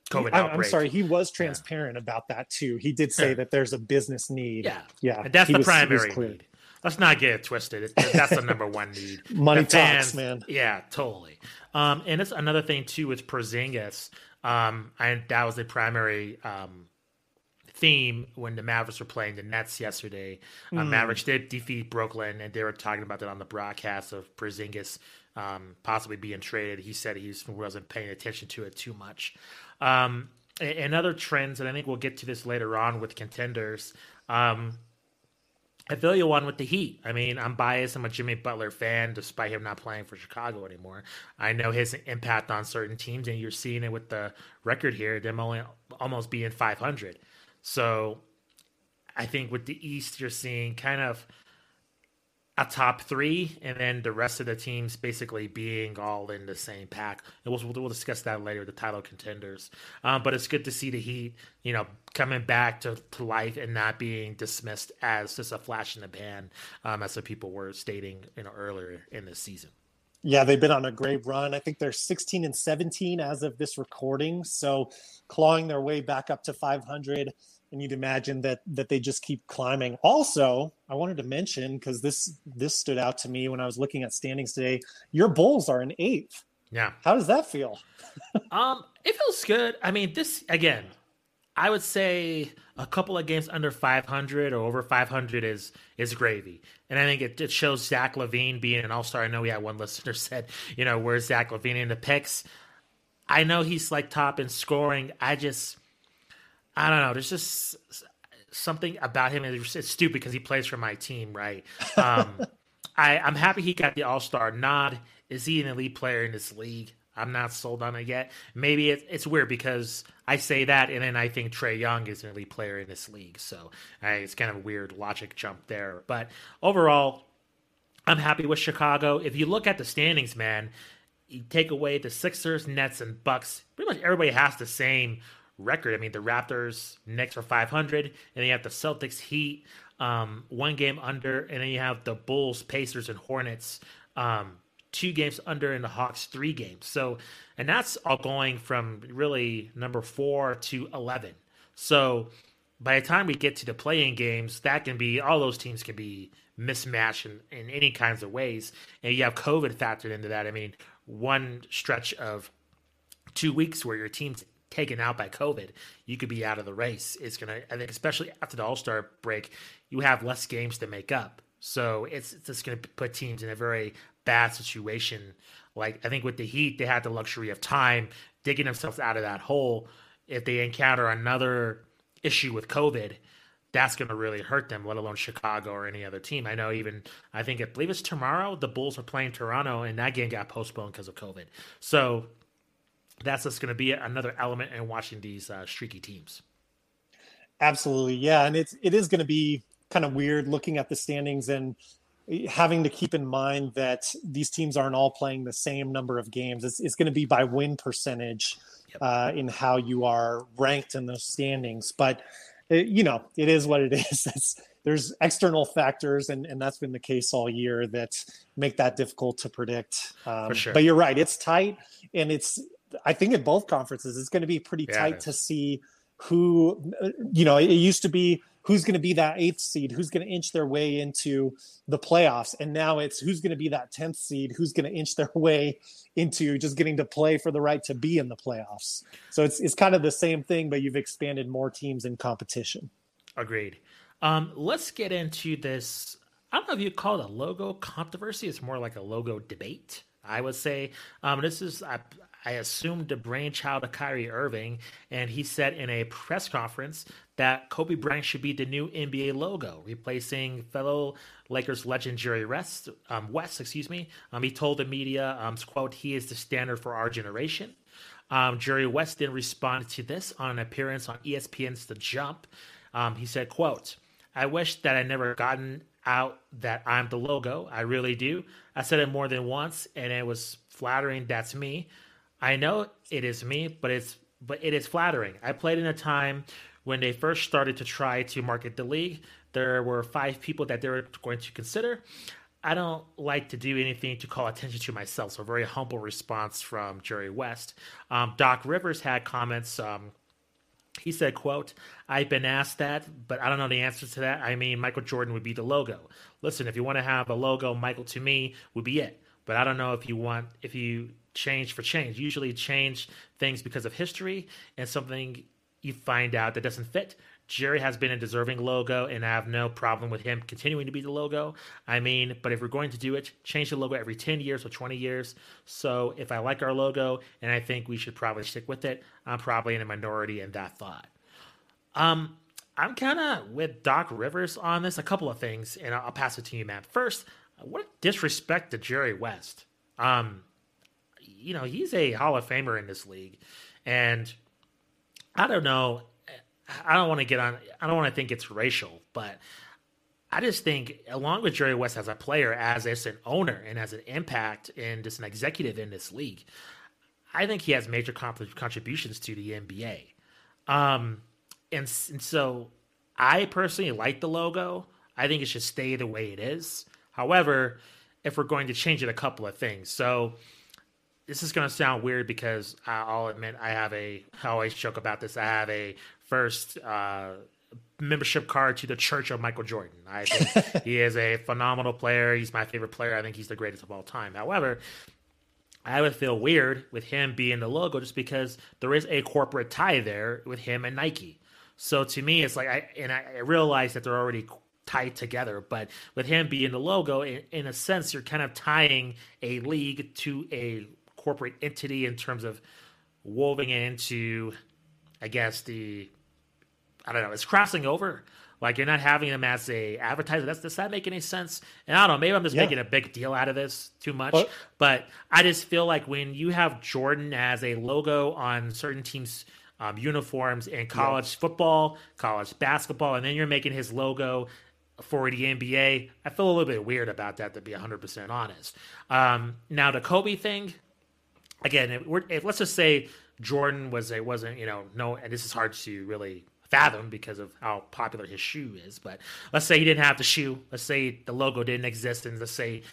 kind of COVID I, I'm sorry, he was transparent yeah. about that too. He did say yeah. that there's a business need. Yeah, yeah, and that's the was, primary need. Let's not get it twisted. It, that's the number one need. Money the fans, talks, man. Yeah, totally. Um, and it's another thing too with Porzingis. Um, and that was the primary um, theme when the Mavericks were playing the Nets yesterday. Uh, mm. Mavericks did defeat Brooklyn, and they were talking about that on the broadcast of Porzingis um, possibly being traded. He said he wasn't paying attention to it too much. Um, and other trends, and I think we'll get to this later on with contenders. Um, I feel you one with the Heat. I mean, I'm biased. I'm a Jimmy Butler fan, despite him not playing for Chicago anymore. I know his impact on certain teams, and you're seeing it with the record here, them only almost being 500. So I think with the East, you're seeing kind of a top three, and then the rest of the teams basically being all in the same pack. And we'll, we'll discuss that later, the title contenders. Um, but it's good to see the Heat, you know, coming back to, to life and not being dismissed as just a flash in the pan, um, as some people were stating, you know, earlier in the season. Yeah, they've been on a great run. I think they're 16 and 17 as of this recording. So clawing their way back up to 500 and you'd imagine that that they just keep climbing. Also, I wanted to mention because this this stood out to me when I was looking at standings today. Your Bulls are an eighth. Yeah. How does that feel? um, it feels good. I mean, this again, I would say a couple of games under 500 or over 500 is is gravy. And I think it, it shows Zach LaVine being an all star. I know we had one listener said, you know, where's Zach LaVine in the picks? I know he's like top in scoring. I just I don't know. There's just something about him. It's, it's stupid because he plays for my team, right? Um, I, I'm happy he got the All Star nod. Is he an elite player in this league? I'm not sold on it yet. Maybe it, it's weird because I say that, and then I think Trae Young is an elite player in this league. So it's kind of a weird logic jump there. But overall, I'm happy with Chicago. If you look at the standings, man, you take away the Sixers, Nets, and Bucks. Pretty much everybody has the same record. I mean, the Raptors, Knicks are 500, and then you have the Celtics, Heat, um, one game under, and then you have the Bulls, Pacers, and Hornets, um, two games under, and the Hawks, three games. So, and that's all going from really number four to 11. So, by the time we get to the playing games, that can be all those teams can be mismatched in, in any kinds of ways. And you have COVID factored into that. I mean, one stretch of two weeks where your team's taken out by COVID, you could be out of the race. It's gonna, I think, especially after the All Star break, you have less games to make up. So it's, it's just going to put teams in a very bad situation. Like I think with the Heat, they had the luxury of time digging themselves out of that hole. If they encounter another issue with COVID, that's going to really hurt them, let alone Chicago or any other team. I know even, I think, I believe it's tomorrow, the Bulls are playing Toronto, and that game got postponed because of COVID. So that's just going to be another element in watching these uh, streaky teams. Absolutely. Yeah. And it's, it is going to be kind of weird looking at the standings and having to keep in mind that these teams aren't all playing the same number of games. It's, it's going to be by win percentage yep. uh, in how you are ranked in those standings. But, it, you know, it is what it is. It's, there's external factors, and, and that's been the case all year that make that difficult to predict. Um, sure. But you're right, it's tight, and it's I think in both conferences it's going to be pretty yeah, tight to see who you know it used to be who's going to be that eighth seed, who's going to inch their way into the playoffs. And now it's who's going to be that 10th seed, who's going to inch their way into just getting to play for the right to be in the playoffs. So it's, it's kind of the same thing, but you've expanded more teams in competition. Agreed. Um, let's get into this. I don't know if you call it a logo controversy. It's more like a logo debate. I would say um, this is I, I assumed the brainchild of Kyrie Irving, and he said in a press conference that Kobe Bryant should be the new NBA logo, replacing fellow Lakers legend Jerry West. Um, West, excuse me. Um, he told the media, um, "quote He is the standard for our generation." Um, Jerry West then responded to this on an appearance on ESPN's The Jump. Um, he said, "quote I wish that I never gotten out that I'm the logo. I really do. I said it more than once, and it was flattering. That's me." I know it is me, but it's but it is flattering. I played in a time when they first started to try to market the league. There were five people that they were going to consider. I don't like to do anything to call attention to myself. So, a very humble response from Jerry West. Um, Doc Rivers had comments. Um, he said, "quote I've been asked that, but I don't know the answer to that. I mean, Michael Jordan would be the logo. Listen, if you want to have a logo, Michael to me would be it. But I don't know if you want if you change for change. Usually change things because of history and something you find out that doesn't fit. Jerry has been a deserving logo, and I have no problem with him continuing to be the logo. I mean, but if we're going to do it, change the logo every 10 years or 20 years. So if I like our logo and I think we should probably stick with it, I'm probably in a minority in that thought. Um, I'm kind of with Doc Rivers on this. A couple of things, and I'll pass it to you, Matt. First, what disrespect to Jerry West. Um, you know, he's a Hall of Famer in this league. And I don't know. I don't want to get on, I don't want to think it's racial, but I just think, along with Jerry West as a player, as, as an owner, and as an impact and just an executive in this league, I think he has major contributions to the NBA. Um, and, and so I personally like the logo. I think it should stay the way it is. However, if we're going to change it, a couple of things. So, this is going to sound weird because I'll admit I have a I always joke about this. I have a first uh, membership card to the Church of Michael Jordan. I think he is a phenomenal player. He's my favorite player. I think he's the greatest of all time. However, I would feel weird with him being the logo just because there is a corporate tie there with him and Nike. So to me, it's like I and I realize that they're already tied together. But with him being the logo, in, in, a sense, you're kind of tying a league to a corporate entity in terms of woven into, I guess the, I don't know, it's crossing over. Like you're not having them as a advertiser. That's, does that make any sense? And I don't know. Maybe I'm just yeah. making a big deal out of this too much. But, but I just feel like when you have Jordan as a logo on certain teams' um, uniforms in college yeah. football, college basketball, and then you're making his logo for the NBA. I feel a little bit weird about that, to be 100% honest. Um, now, the Kobe thing, again, if, if, let's just say Jordan was a wasn't you know no, and this is hard to really fathom because of how popular his shoe is. But let's say he didn't have the shoe. Let's say the logo didn't exist, and let's say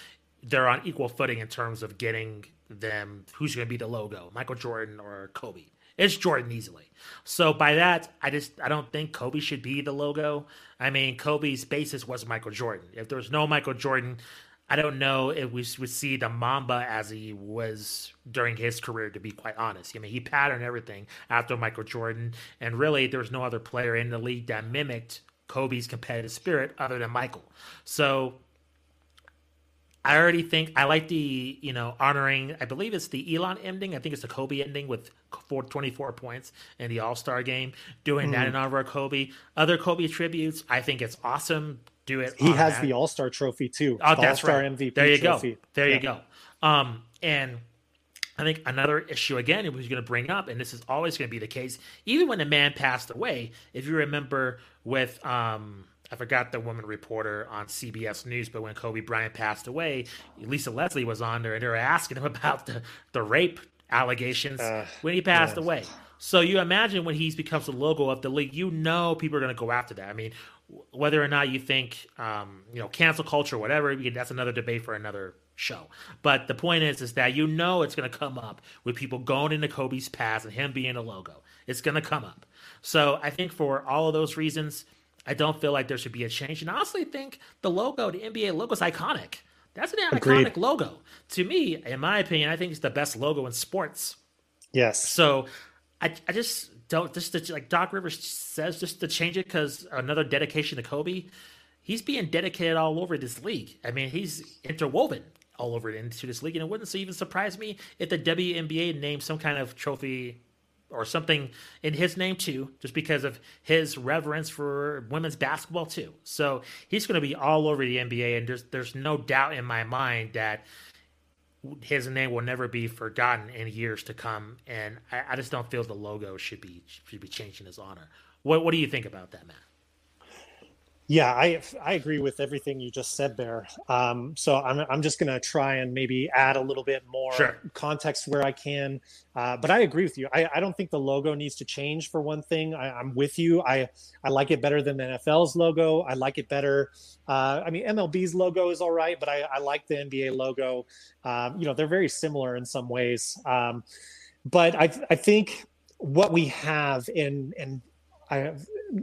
they're on equal footing in terms of getting them who's going to be the logo, Michael Jordan or Kobe. It's Jordan easily. So by that, I just I don't think Kobe should be the logo. I mean, Kobe's basis was Michael Jordan. If there was no Michael Jordan, I don't know if we would see the Mamba as he was during his career, to be quite honest. I mean, he patterned everything after Michael Jordan, and really there was no other player in the league that mimicked Kobe's competitive spirit other than Michael. So I already think I like the, you know, honoring, I believe it's the Elam ending. I think it's the Kobe ending with 24 points in the All Star game, doing mm. that in honor of Kobe. Other Kobe tributes, I think it's awesome. Do it. He has that. the All Star trophy too. Oh, that's All-Star right. MVP. There you trophy. go. There yeah. you go. Um, and I think another issue again, it was going to bring up, and this is always going to be the case, even when the man passed away. If you remember with, um, I forgot the woman reporter on CBS News, but when Kobe Bryant passed away, Lisa Leslie was on there and they were asking him about the, the rape allegations uh, when he passed yes. away. So you imagine when he becomes the logo of the league, you know people are going to go after that. I mean, whether or not you think, um, you know, cancel culture, whatever, that's another debate for another show. But the point is, is that you know it's going to come up with people going into Kobe's past and him being a logo. It's going to come up. So I think for all of those reasons, I don't feel like there should be a change. And I honestly think the logo, the NBA logo, is iconic. That's an Agreed. iconic logo. To me, in my opinion, I think it's the best logo in sports. Yes. So I, I just don't just to, like Doc Rivers says just to change it because another dedication to Kobe. He's being dedicated all over this league. I mean, he's interwoven all over into this league, and it wouldn't even surprise me if the WNBA named some kind of trophy or something in his name too, just because of his reverence for women's basketball too. So he's going to be all over the NBA, and there's there's no doubt in my mind that his name will never be forgotten in years to come. And I, I just don't feel the logo should be should be changed in his honor. What what do you think about that, Matt? Yeah, I I agree with everything you just said there. Um, so I'm I'm just going to try and maybe add a little bit more sure. context where I can. Uh, but I agree with you. I, I don't think the logo needs to change for one thing. I, am with you. I I like it better than the NFL's logo. I like it better. Uh, I mean, MLB's logo is all right, but I, I like the NBA logo. Um, you know, they're very similar in some ways. Um, but I I think what we have in and I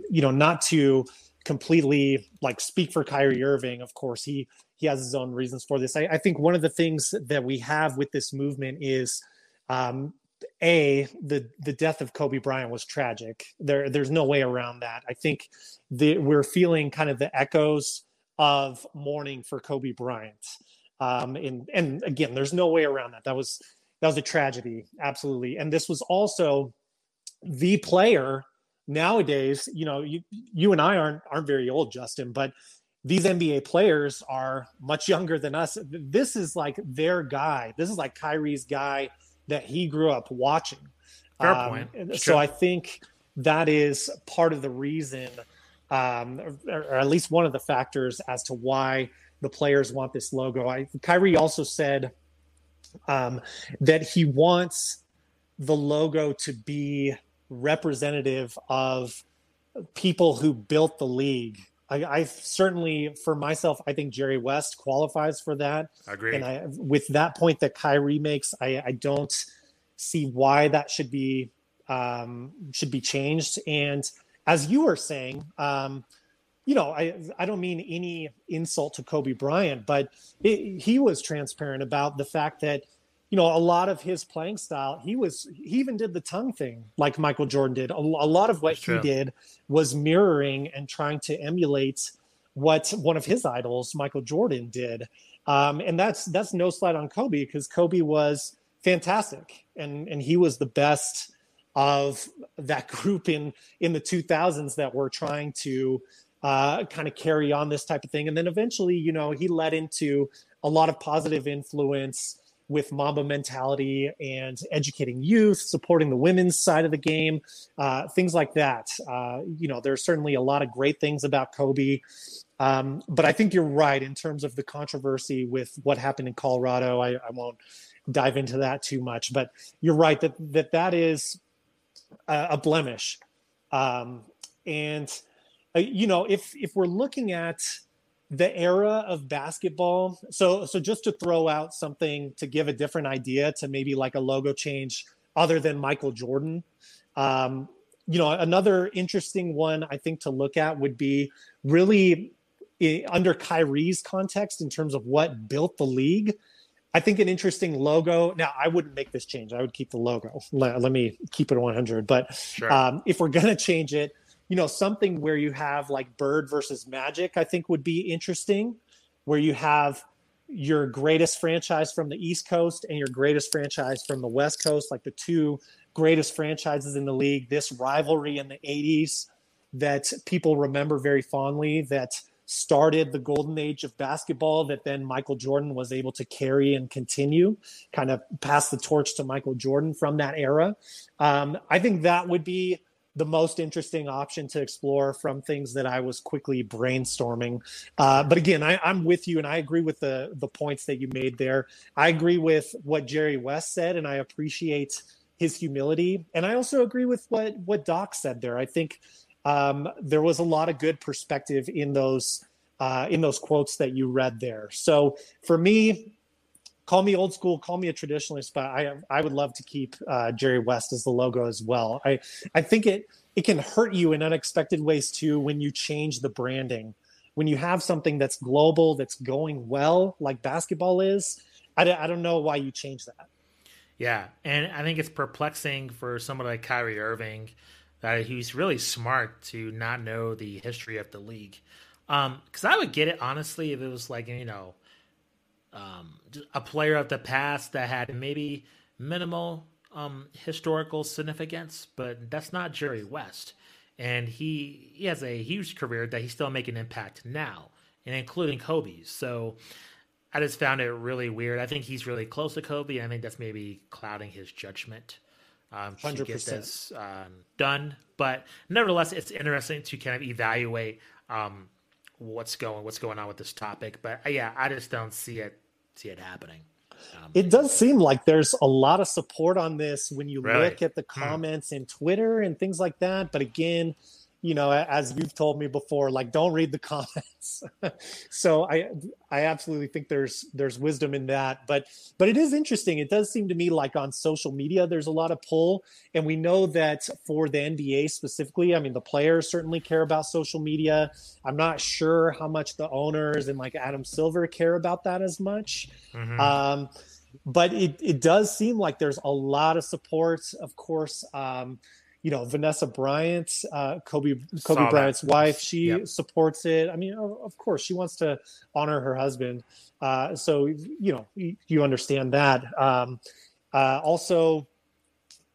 you know not to completely like speak for Kyrie Irving. Of course, he he has his own reasons for this. I, I think one of the things that we have with this movement is um, a the the death of Kobe Bryant was tragic. There there's no way around that. I think that we're feeling kind of the echoes of mourning for Kobe Bryant. Um, and and again, there's no way around that. That was that was a tragedy, absolutely. And this was also the player nowadays, you know, you you and I aren't aren't very old, Justin, but these NBA players are much younger than us. This is like their guy. This is like Kyrie's guy that he grew up watching. Fair um, point. so I think that is part of the reason, um, or, or, at least one of the factors as to why the players want this logo. I, Kyrie also said um, that he wants the logo to be representative of people who built the league. I, I, certainly, for myself, I think Jerry West qualifies for that. Agree. And I, with that point that Kyrie makes, I, I don't see why that should be um, should be changed. And as you were saying, um, you know, I I don't mean any insult to Kobe Bryant, but it, he was transparent about the fact that you know, a lot of his playing style, he was he even did the tongue thing like Michael Jordan did. A, a lot of what he did was mirroring and trying to emulate what one of his idols, Michael Jordan, did. Um, and that's that's no slight on Kobe because Kobe was fantastic and and he was the best of that group in in the 2000s that were trying to uh, kind of carry on this type of thing. And then eventually, you know, he led into a lot of positive influence with Mamba mentality and educating youth, supporting the women's side of the game, uh, things like that. Uh, you know, there's certainly a lot of great things about Kobe. Um, but I think you're right in terms of the controversy with what happened in Colorado. I, I won't dive into that too much, but you're right that that, that is a, a blemish. Um, and, uh, you know, if, if we're looking at the era of basketball. So, so just to throw out something to give a different idea to maybe like a logo change other than Michael Jordan. Um, you know, another interesting one I think to look at would be really under Kyrie's context in terms of what built the league, I think an interesting logo. Now, I wouldn't make this change. I would keep the logo. Let, let me keep it 100. But sure. um, if we're going to change it, you know, something where you have like Bird versus Magic, I think would be interesting, where you have your greatest franchise from the East Coast and your greatest franchise from the West Coast, like the two greatest franchises in the league. This rivalry in the 80s that people remember very fondly that started the golden age of basketball that then Michael Jordan was able to carry and continue, kind of pass the torch to Michael Jordan from that era. Um, I think that would be the most interesting option to explore from things that I was quickly brainstorming. Uh, but again, I, am with you, and I agree with the the points that you made there. I agree with what Jerry West said, and I appreciate his humility. And I also agree with what what Doc said there. I think um, there was a lot of good perspective in those uh, in those quotes that you read there. So for me, call me old school, call me a traditionalist, but I I would love to keep uh, Jerry West as the logo as well. I I think it it can hurt you in unexpected ways too when you change the branding. When you have something that's global, that's going well, like basketball is, I, I don't know why you change that. Yeah, and I think it's perplexing for someone like Kyrie Irving that he's really smart to not know the history of the league. Because um, I would get it honestly if it was like you know um, a player of the past that had maybe minimal um, historical significance, but that's not Jerry West. And he he has a huge career that he's still making impact now, and including Kobe's. So I just found it really weird. I think he's really close to Kobe. And I think that's maybe clouding his judgment um, to 100%. get this um, done. But nevertheless, it's interesting to kind of evaluate um, what's going what's going on with this topic. But uh, yeah, I just don't see it see it happening. Um, it does seem like there's a lot of support on this when you really? look at the hmm. comments hmm. in Twitter and things like that. But again, you know, as you've told me before, like don't read the comments. so I I absolutely think there's there's wisdom in that. But but it is interesting. It does seem to me like on social media there's a lot of pull. And we know that for the NBA specifically, I mean the players certainly care about social media. I'm not sure how much the owners and like Adam Silver care about that as much. Mm-hmm. Um, but it, it does seem like there's a lot of support. Of course, um, you know Vanessa Bryant, uh, Kobe Kobe Saw Bryant's that. wife, she yep. supports it. I mean, of course, she wants to honor her husband. Uh, so you know, you, you understand that. Um, uh, also,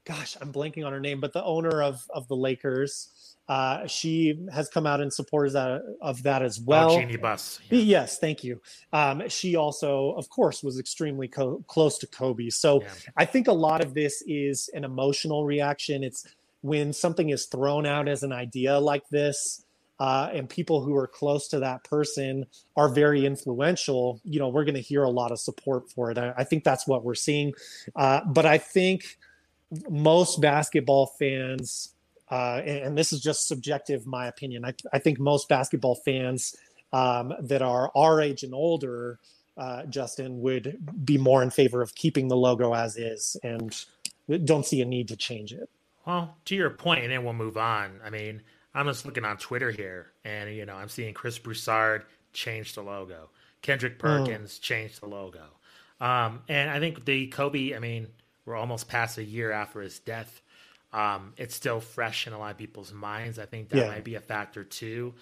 gosh, I'm blanking on her name, but the owner of of the Lakers. Uh, she has come out in support of that, of that as oh, well. Oh, Jeanie Buss. Yeah. Yes, thank you. Um, she also, of course, was extremely co- close to Kobe. So yeah. I think a lot of this is an emotional reaction. It's when something is thrown out as an idea like this uh, and people who are close to that person are very influential, you know, we're going to hear a lot of support for it. I, I think that's what we're seeing. Uh, but I think most basketball fans, uh, and, and, this is just subjective, my opinion, I, I think most basketball fans um, that are our age and older, uh, Justin, would be more in favor of keeping the logo as is and don't see a need to change it. Well, to your point, and then we'll move on. I mean, I'm just looking on Twitter here, and you know, I'm seeing Chris Broussard change the logo, Kendrick oh. Perkins oh. change the logo, um, and I think the Kobe. I mean, we're almost past a year after his death. Um, it's still fresh in a lot of people's minds. I think that yeah. might be a factor too.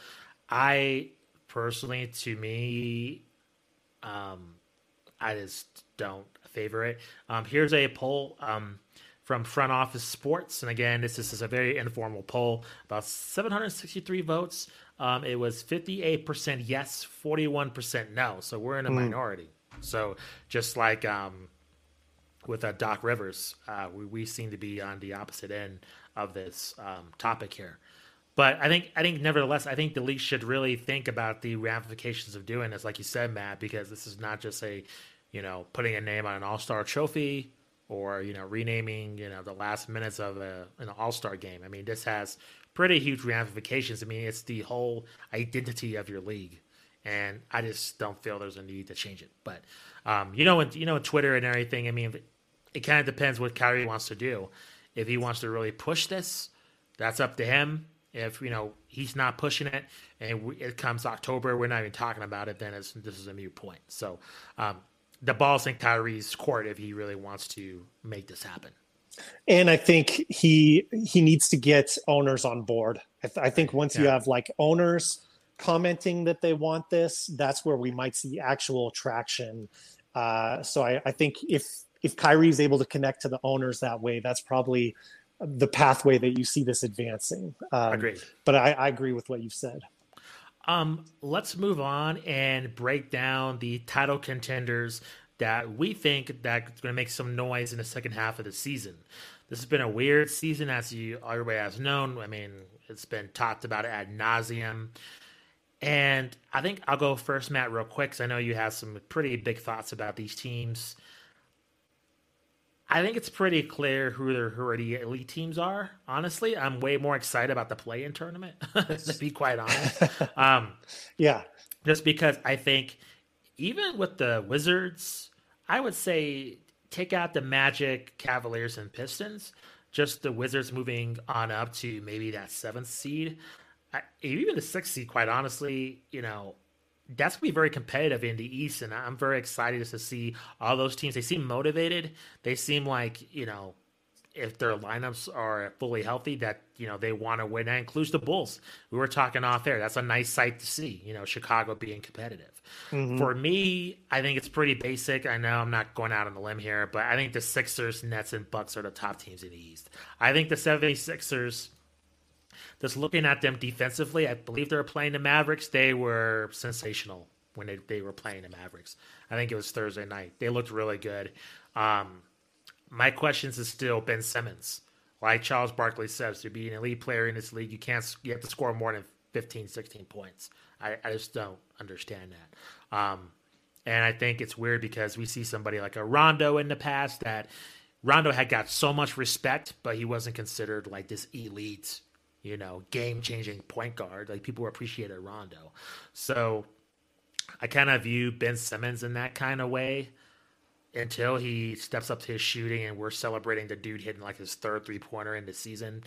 I personally, to me, um, I just don't favor it. Um, here's a poll. Um, from Front Office Sports. And again, this, this is a very informal poll, about 763 votes. Um, it was 58% yes, 41% no. So we're in a mm. minority. So just like um, with uh, Doc Rivers, uh, we, we seem to be on the opposite end of this um, topic here. But I think I think nevertheless, I think the league should really think about the ramifications of doing this, like you said, Matt, because this is not just a, you know, putting a name on an All Star trophy or you know renaming you know the last minutes of a, an all-star game i mean this has pretty huge ramifications i mean it's the whole identity of your league and i just don't feel there's a need to change it but um, you know you know twitter and everything i mean it kind of depends what Kyrie wants to do if he wants to really push this that's up to him If you know he's not pushing it, and it comes October, we're not even talking about it. Then this is a mute point. So um, the ball's in Kyrie's court if he really wants to make this happen. And I think he he needs to get owners on board. I, th- I think once yeah. you have like owners commenting that they want this, that's where we might see actual traction. Uh, so I, I think if if Kyrie is able to connect to the owners that way, that's probably the pathway that you see this advancing. Um, Agreed. But I, I agree with what you've said. Um, let's move on and break down the title contenders that we think that's going to make some noise in the second half of the season. This has been a weird season, as you everybody has known. I mean, it's been talked about ad nauseum. And I think I'll go first, Matt, real quick, because I know you have some pretty big thoughts about these teams. I think it's pretty clear who the who are the elite teams are. Honestly, I'm way more excited about the play-in tournament, to be quite honest. Um, yeah, just because I think even with the Wizards, I would say take out the Magic, Cavaliers, and Pistons. Just the Wizards moving on up to maybe that seventh seed. I, even the sixth seed, quite honestly, you know, that's gonna be very competitive in the East, and I'm very excited to see all those teams. They seem motivated. They seem like you know, if their lineups are fully healthy, that you know they want to win. That includes the Bulls. We were talking off there. That's a nice sight to see. You know, Chicago being competitive. Mm-hmm. For me, I think it's pretty basic. I know I'm not going out on the limb here, but I think the Sixers, Nets, and Bucks are the top teams in the East. I think the 76ers just looking at them defensively, I believe they were playing the Mavericks. They were sensational when they, they were playing the Mavericks. I think it was Thursday night. They looked really good. Um, my questions is still Ben Simmons. Like Charles Barkley says, to be an elite player in this league, you can't you have to score more than 15, 16 points. I, I just don't understand that. Um, and I think it's weird because we see somebody like a Rondo in the past that Rondo had got so much respect, but he wasn't considered like this elite you know, game changing point guard. Like people appreciated Rondo. So I kind of view Ben Simmons in that kind of way until he steps up to his shooting and we're celebrating the dude hitting like his third three pointer in the season.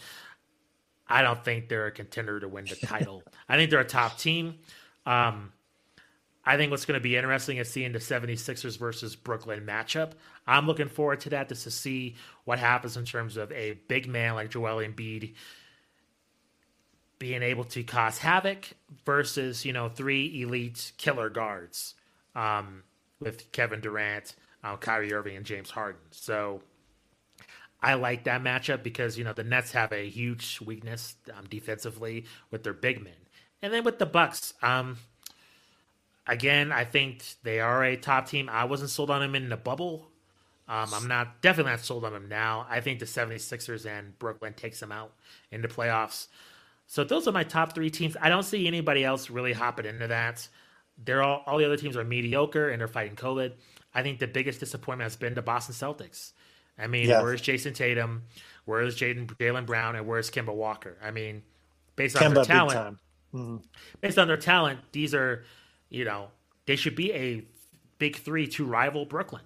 I don't think they're a contender to win the title. I think they're a top team. Um, I think what's going to be interesting is seeing the 76ers versus Brooklyn matchup. I'm looking forward to that just to see what happens in terms of a big man like Joel Embiid being able to cause havoc versus you know three elite killer guards um, with Kevin Durant, uh, Kyrie Irving, and James Harden. So I like that matchup because you know the Nets have a huge weakness um, defensively with their big men, and then with the Bucks. Um, again, I think they are a top team. I wasn't sold on them in the bubble. Um, I'm not definitely not sold on them now. I think the 76ers and Brooklyn takes them out in the playoffs. So those are my top three teams. I don't see anybody else really hopping into that. They're all all the other teams are mediocre and they're fighting COVID. I think the biggest disappointment has been the Boston Celtics. I mean, yeah. where's Jayson Tatum? Where's Jaden Jaylen Brown? And where's Kemba Walker? I mean, based on Kemba, their talent, mm-hmm. based on their talent, these are, you know, they should be a big three to rival Brooklyn.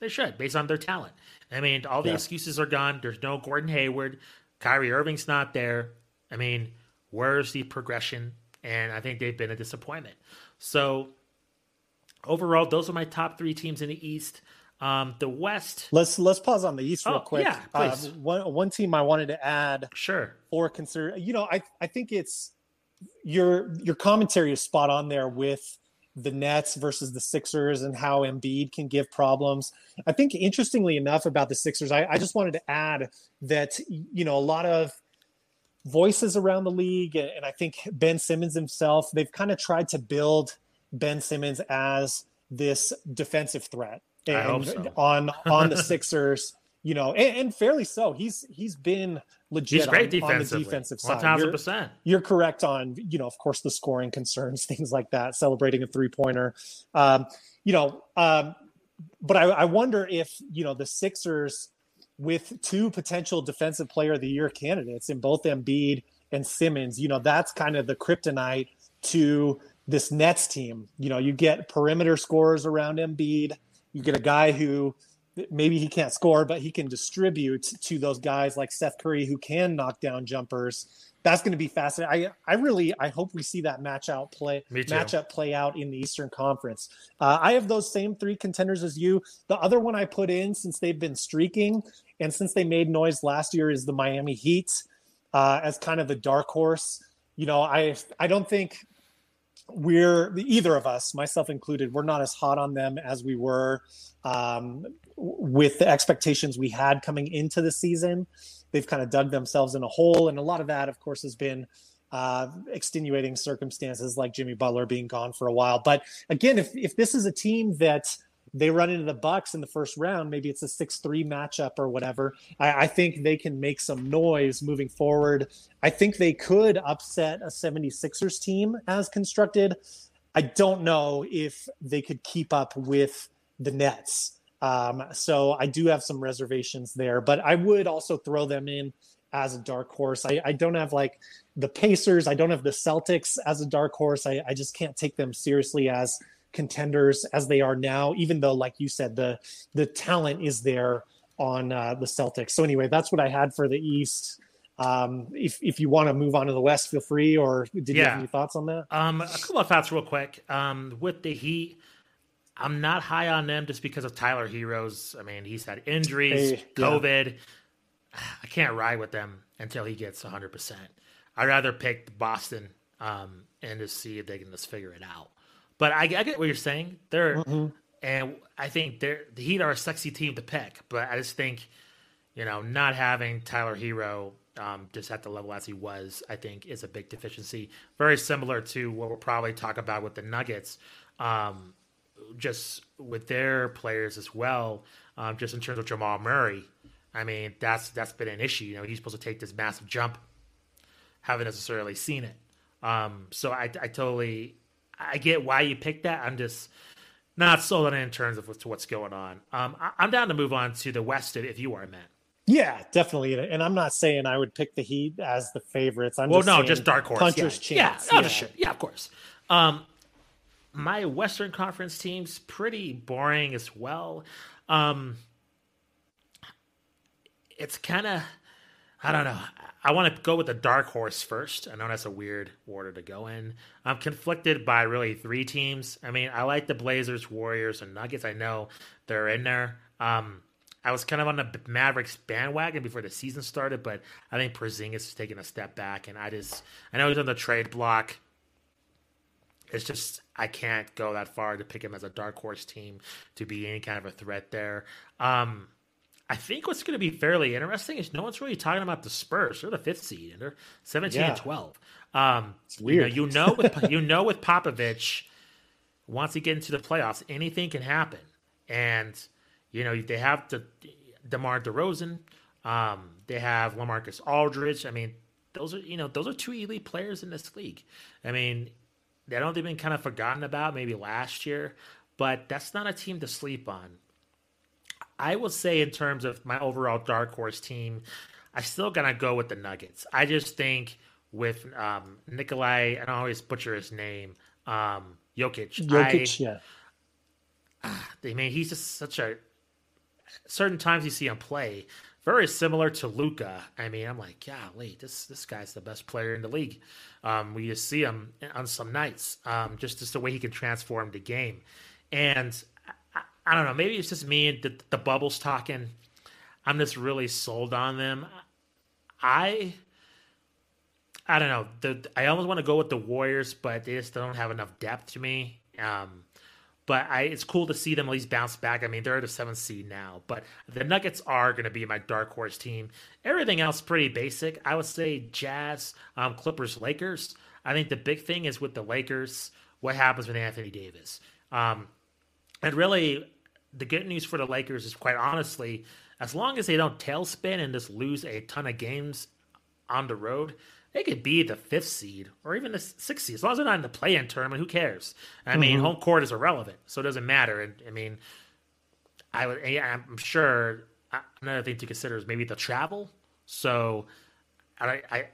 They should, based on their talent. I mean, all the yeah. excuses are gone. There's no Gordon Hayward. Kyrie Irving's not there. I mean, where's the progression? And I think they've been a disappointment. So overall, those are my top three teams in the East. Um, the West. Let's let's pause on the East real oh, quick. Yeah, please. Uh, one one team I wanted to add. Sure. Or consider. You know, I I think it's your your commentary is spot on there with the Nets versus the Sixers and how Embiid can give problems. I think interestingly enough about the Sixers, I, I just wanted to add that you know a lot of voices around the league, and I think Ben Simmons himself, they've kind of tried to build Ben Simmons as this defensive threat and so. on on the Sixers. You know, and, and, fairly so. He's he's been legit he's great on, on, the defensive side. 1000%. You're, you're, correct on, you know, of course, the scoring concerns, things like that, celebrating a three pointer. Um, you know, um, but I, I wonder if, you know, the Sixers with two potential defensive player of the year candidates in both Embiid and Simmons, you know, that's kind of the kryptonite to this Nets team. You know, you get perimeter scorers around Embiid, you get a guy who maybe he can't score, but he can distribute to those guys like Seth Curry who can knock down jumpers. That's going to be fascinating. I I really I hope we see that match out play matchup play out in the Eastern Conference. Uh, I have those same three contenders as you. The other one I put in since they've been streaking and since they made noise last year is the Miami Heat uh, as kind of the dark horse. You know, I I don't think we're either of us, myself included, we're not as hot on them as we were um, with the expectations we had coming into the season. They've kind of dug themselves in a hole, and a lot of that, of course, has been uh, extenuating circumstances like Jimmy Butler being gone for a while. But again, if if this is a team that they run into the Bucks in the first round, maybe it's a six-three matchup or whatever. I, I, think they can make some noise moving forward. I think they could upset a 76ers team as constructed. I don't know if they could keep up with the Nets. Um, so I do have some reservations there, but I would also throw them in as a dark horse. I, I don't have like the Pacers. I don't have the Celtics as a dark horse. I, I just can't take them seriously as contenders as they are now, even though, like you said, the the talent is there on uh, the Celtics. So anyway, that's what I had for the East. Um, if if you want to move on to the West, feel free. Or did yeah. you have any thoughts on that? Um, a couple of thoughts, real quick. Um, with the Heat, I'm not high on them just because of Tyler Herro's. I mean, he's had injuries, hey, COVID. Yeah. I can't ride with them until he gets 100. percent I'd rather pick Boston um, and just see if they can just figure it out. But I, I get what you're saying. They're mm-hmm. and I think they're the Heat are a sexy team to pick, but I just think you know not having Tyler Herro um, just at the level as he was, I think is a big deficiency. Very similar to what we'll probably talk about with the Nuggets, um, just with their players as well. Um, just in terms of Jamal Murray, I mean that's that's been an issue. You know he's supposed to take this massive jump, haven't necessarily seen it. Um, so I, I totally I get why you picked that. I'm just not sold on it in terms of what's going on. Um, I, am down to move on to the West if you are, Matt. Yeah, definitely. And I'm not saying I would pick the Heat as the favorites. I'm well, just no, just dark horse. Puncher's yeah. chance. Yeah, yeah. yeah, of course. Um, my Western Conference team's pretty boring as well. Um, it's kind of, I don't know. I want to go with the dark horse first. I know that's a weird order to go in. I'm conflicted by really three teams. I mean, I like the Blazers, Warriors, and Nuggets. I know they're in there. Um, I was kind of on the Mavericks bandwagon before the season started, but I think Porzingis is taking a step back, and I just I know he's on the trade block. It's just I can't go that far to pick him as a dark horse team to be any kind of a threat there. Um, I think what's going to be fairly interesting is no one's really talking about the Spurs. They're the fifth seed and they're 17 yeah. and 12. Um, it's weird. You know, you know with you know with Popovich, once he gets into the playoffs, anything can happen. And you know they have the DeMar DeRozan, um, they have LaMarcus Aldridge. I mean, those are you know those are two elite players in this league. I mean, they don't they've been kind of forgotten about maybe last year, but that's not a team to sleep on. I will say, in terms of my overall dark horse team, I still gonna go with the Nuggets. I just think with um, Nikolai, and I always butcher his name, um, Jokic. Jokic, I, yeah. I mean, he's just such a. Certain times you see him play, very similar to Luka. I mean, I'm like, golly, this this guy's the best player in the league. Um, we just see him on some nights, um, just just the way he can transform the game, and I don't know. Maybe it's just me the, the bubbles talking. I'm just really sold on them. I I don't know. The I almost want to go with the Warriors, but they just don't have enough depth to me. Um, but I, it's cool to see them at least bounce back. I mean, they're the seventh seed now, but the Nuggets are going to be my dark horse team. Everything else pretty basic. I would say Jazz, um, Clippers, Lakers. I think the big thing is with the Lakers, what happens with Anthony Davis. Um, and really, the good news for the Lakers is quite honestly, as long as they don't tailspin and just lose a ton of games on the road, they could be the fifth seed or even the sixth seed. As long as they're not in the play-in tournament, who cares? I mm-hmm. mean, home court is irrelevant, so it doesn't matter. And I mean, I would, I'm sure another thing to consider is maybe the travel. So, I, I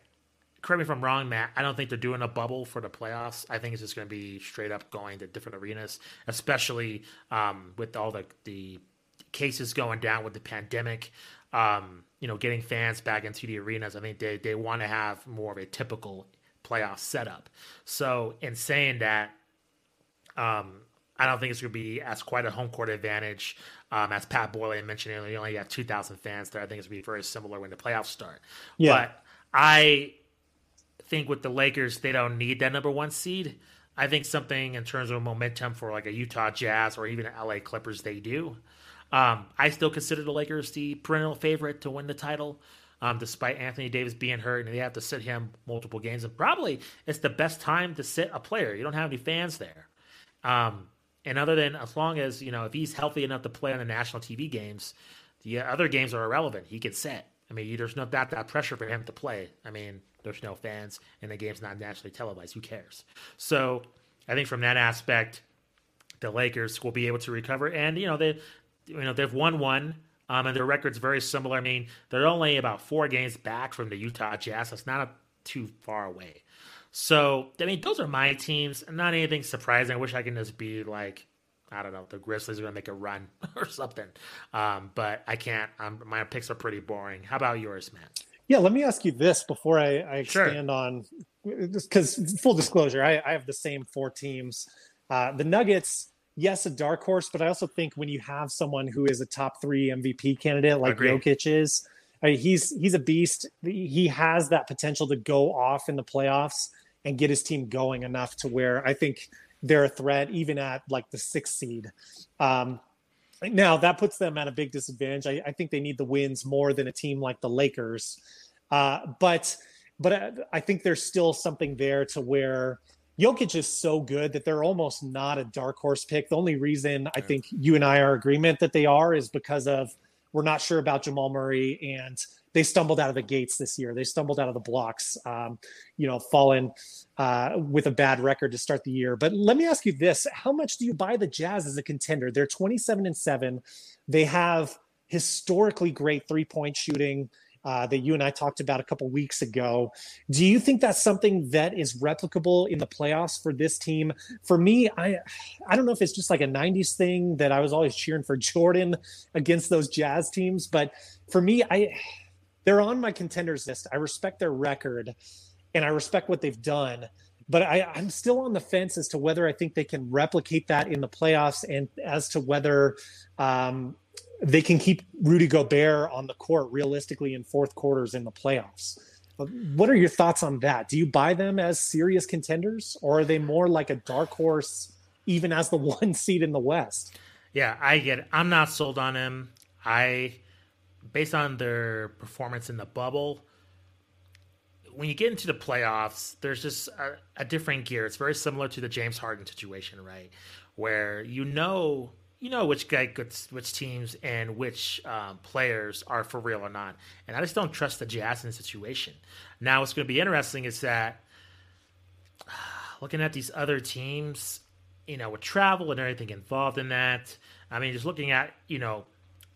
correct me if I'm wrong, Matt. I don't think they're doing a bubble for the playoffs. I think it's just going to be straight up going to different arenas, especially um, with all the the cases going down with the pandemic. Um, you know, getting fans back into the arenas. I think they, they want to have more of a typical playoff setup. So, in saying that, um, I don't think it's going to be as quite a home court advantage. Um, as Pat Boyle mentioned earlier, you only have 2,000 fans there. I think it's going to be very similar when the playoffs start. Yeah. But I think with the Lakers, they don't need that number one seed. I think something in terms of momentum for like a Utah Jazz or even LA Clippers, they do. Um, I still consider the Lakers the perennial favorite to win the title, um, despite Anthony Davis being hurt and they have to sit him multiple games. And probably it's the best time to sit a player. You don't have any fans there. Um, and other than as long as, you know, if he's healthy enough to play on the national TV games, the other games are irrelevant. He can sit. I mean, there's not that, that pressure for him to play. I mean, there's no fans and the game's not nationally televised. Who cares? So I think from that aspect, the Lakers will be able to recover. And, you know, they, you know, they've won one. Um, and their record's very similar. I mean, they're only about four games back from the Utah Jazz. That's not a, too far away. So, I mean, those are my teams. Not anything surprising. I wish I could just be like, I don't know, the Grizzlies are going to make a run or something. Um, but I can't. Um, my picks are pretty boring. How about yours, man? Yeah, let me ask you this before I, I expand sure. on, because full disclosure, I, I, have the same four teams. Uh, the Nuggets, yes, a dark horse, but I also think when you have someone who is a top three MVP candidate like Jokic is, I mean, he's he's a beast. He has that potential to go off in the playoffs and get his team going enough to where I think they're a threat even at like the sixth seed. Um, now that puts them at a big disadvantage. I, I, think they need the wins more than a team like the Lakers, uh, but but I, I, think there's still something there to where Jokic is so good that they're almost not a dark horse pick. The only reason I think you and I are agreement that they are is because of we're not sure about Jamal Murray and they stumbled out of the gates this year. They stumbled out of the blocks, um, you know, fallen uh, with a bad record to start the year. But let me ask you this: How much do you buy the Jazz as a contender? They're 27 and seven. They have historically great three point shooting. Uh, that you and I talked about a couple weeks ago. Do you think that's something that is replicable in the playoffs for this team? For me, I I don't know if it's just like a '90s thing that I was always cheering for Jordan against those Jazz teams, but for me, I they're on my contenders list. I respect their record and I respect what they've done. But I, I'm still on the fence as to whether I think they can replicate that in the playoffs and as to whether um, they can keep Rudy Gobert on the court realistically in fourth quarters in the playoffs. Uh, what are your thoughts on that? Do you buy them as serious contenders or are they more like a dark horse even as the one seed in the West? Yeah, I get it. I'm not sold on him. I based on their performance in the bubble, when you get into the playoffs, there's just a, a, different gear. It's very similar to the James Harden situation, right? Where you know you know which guy which teams and which um, players are for real or not. And I just don't trust the Jazz in the situation. Now, what's going to be interesting is that looking at these other teams, you know, with travel and everything involved in that. I mean, just looking at you know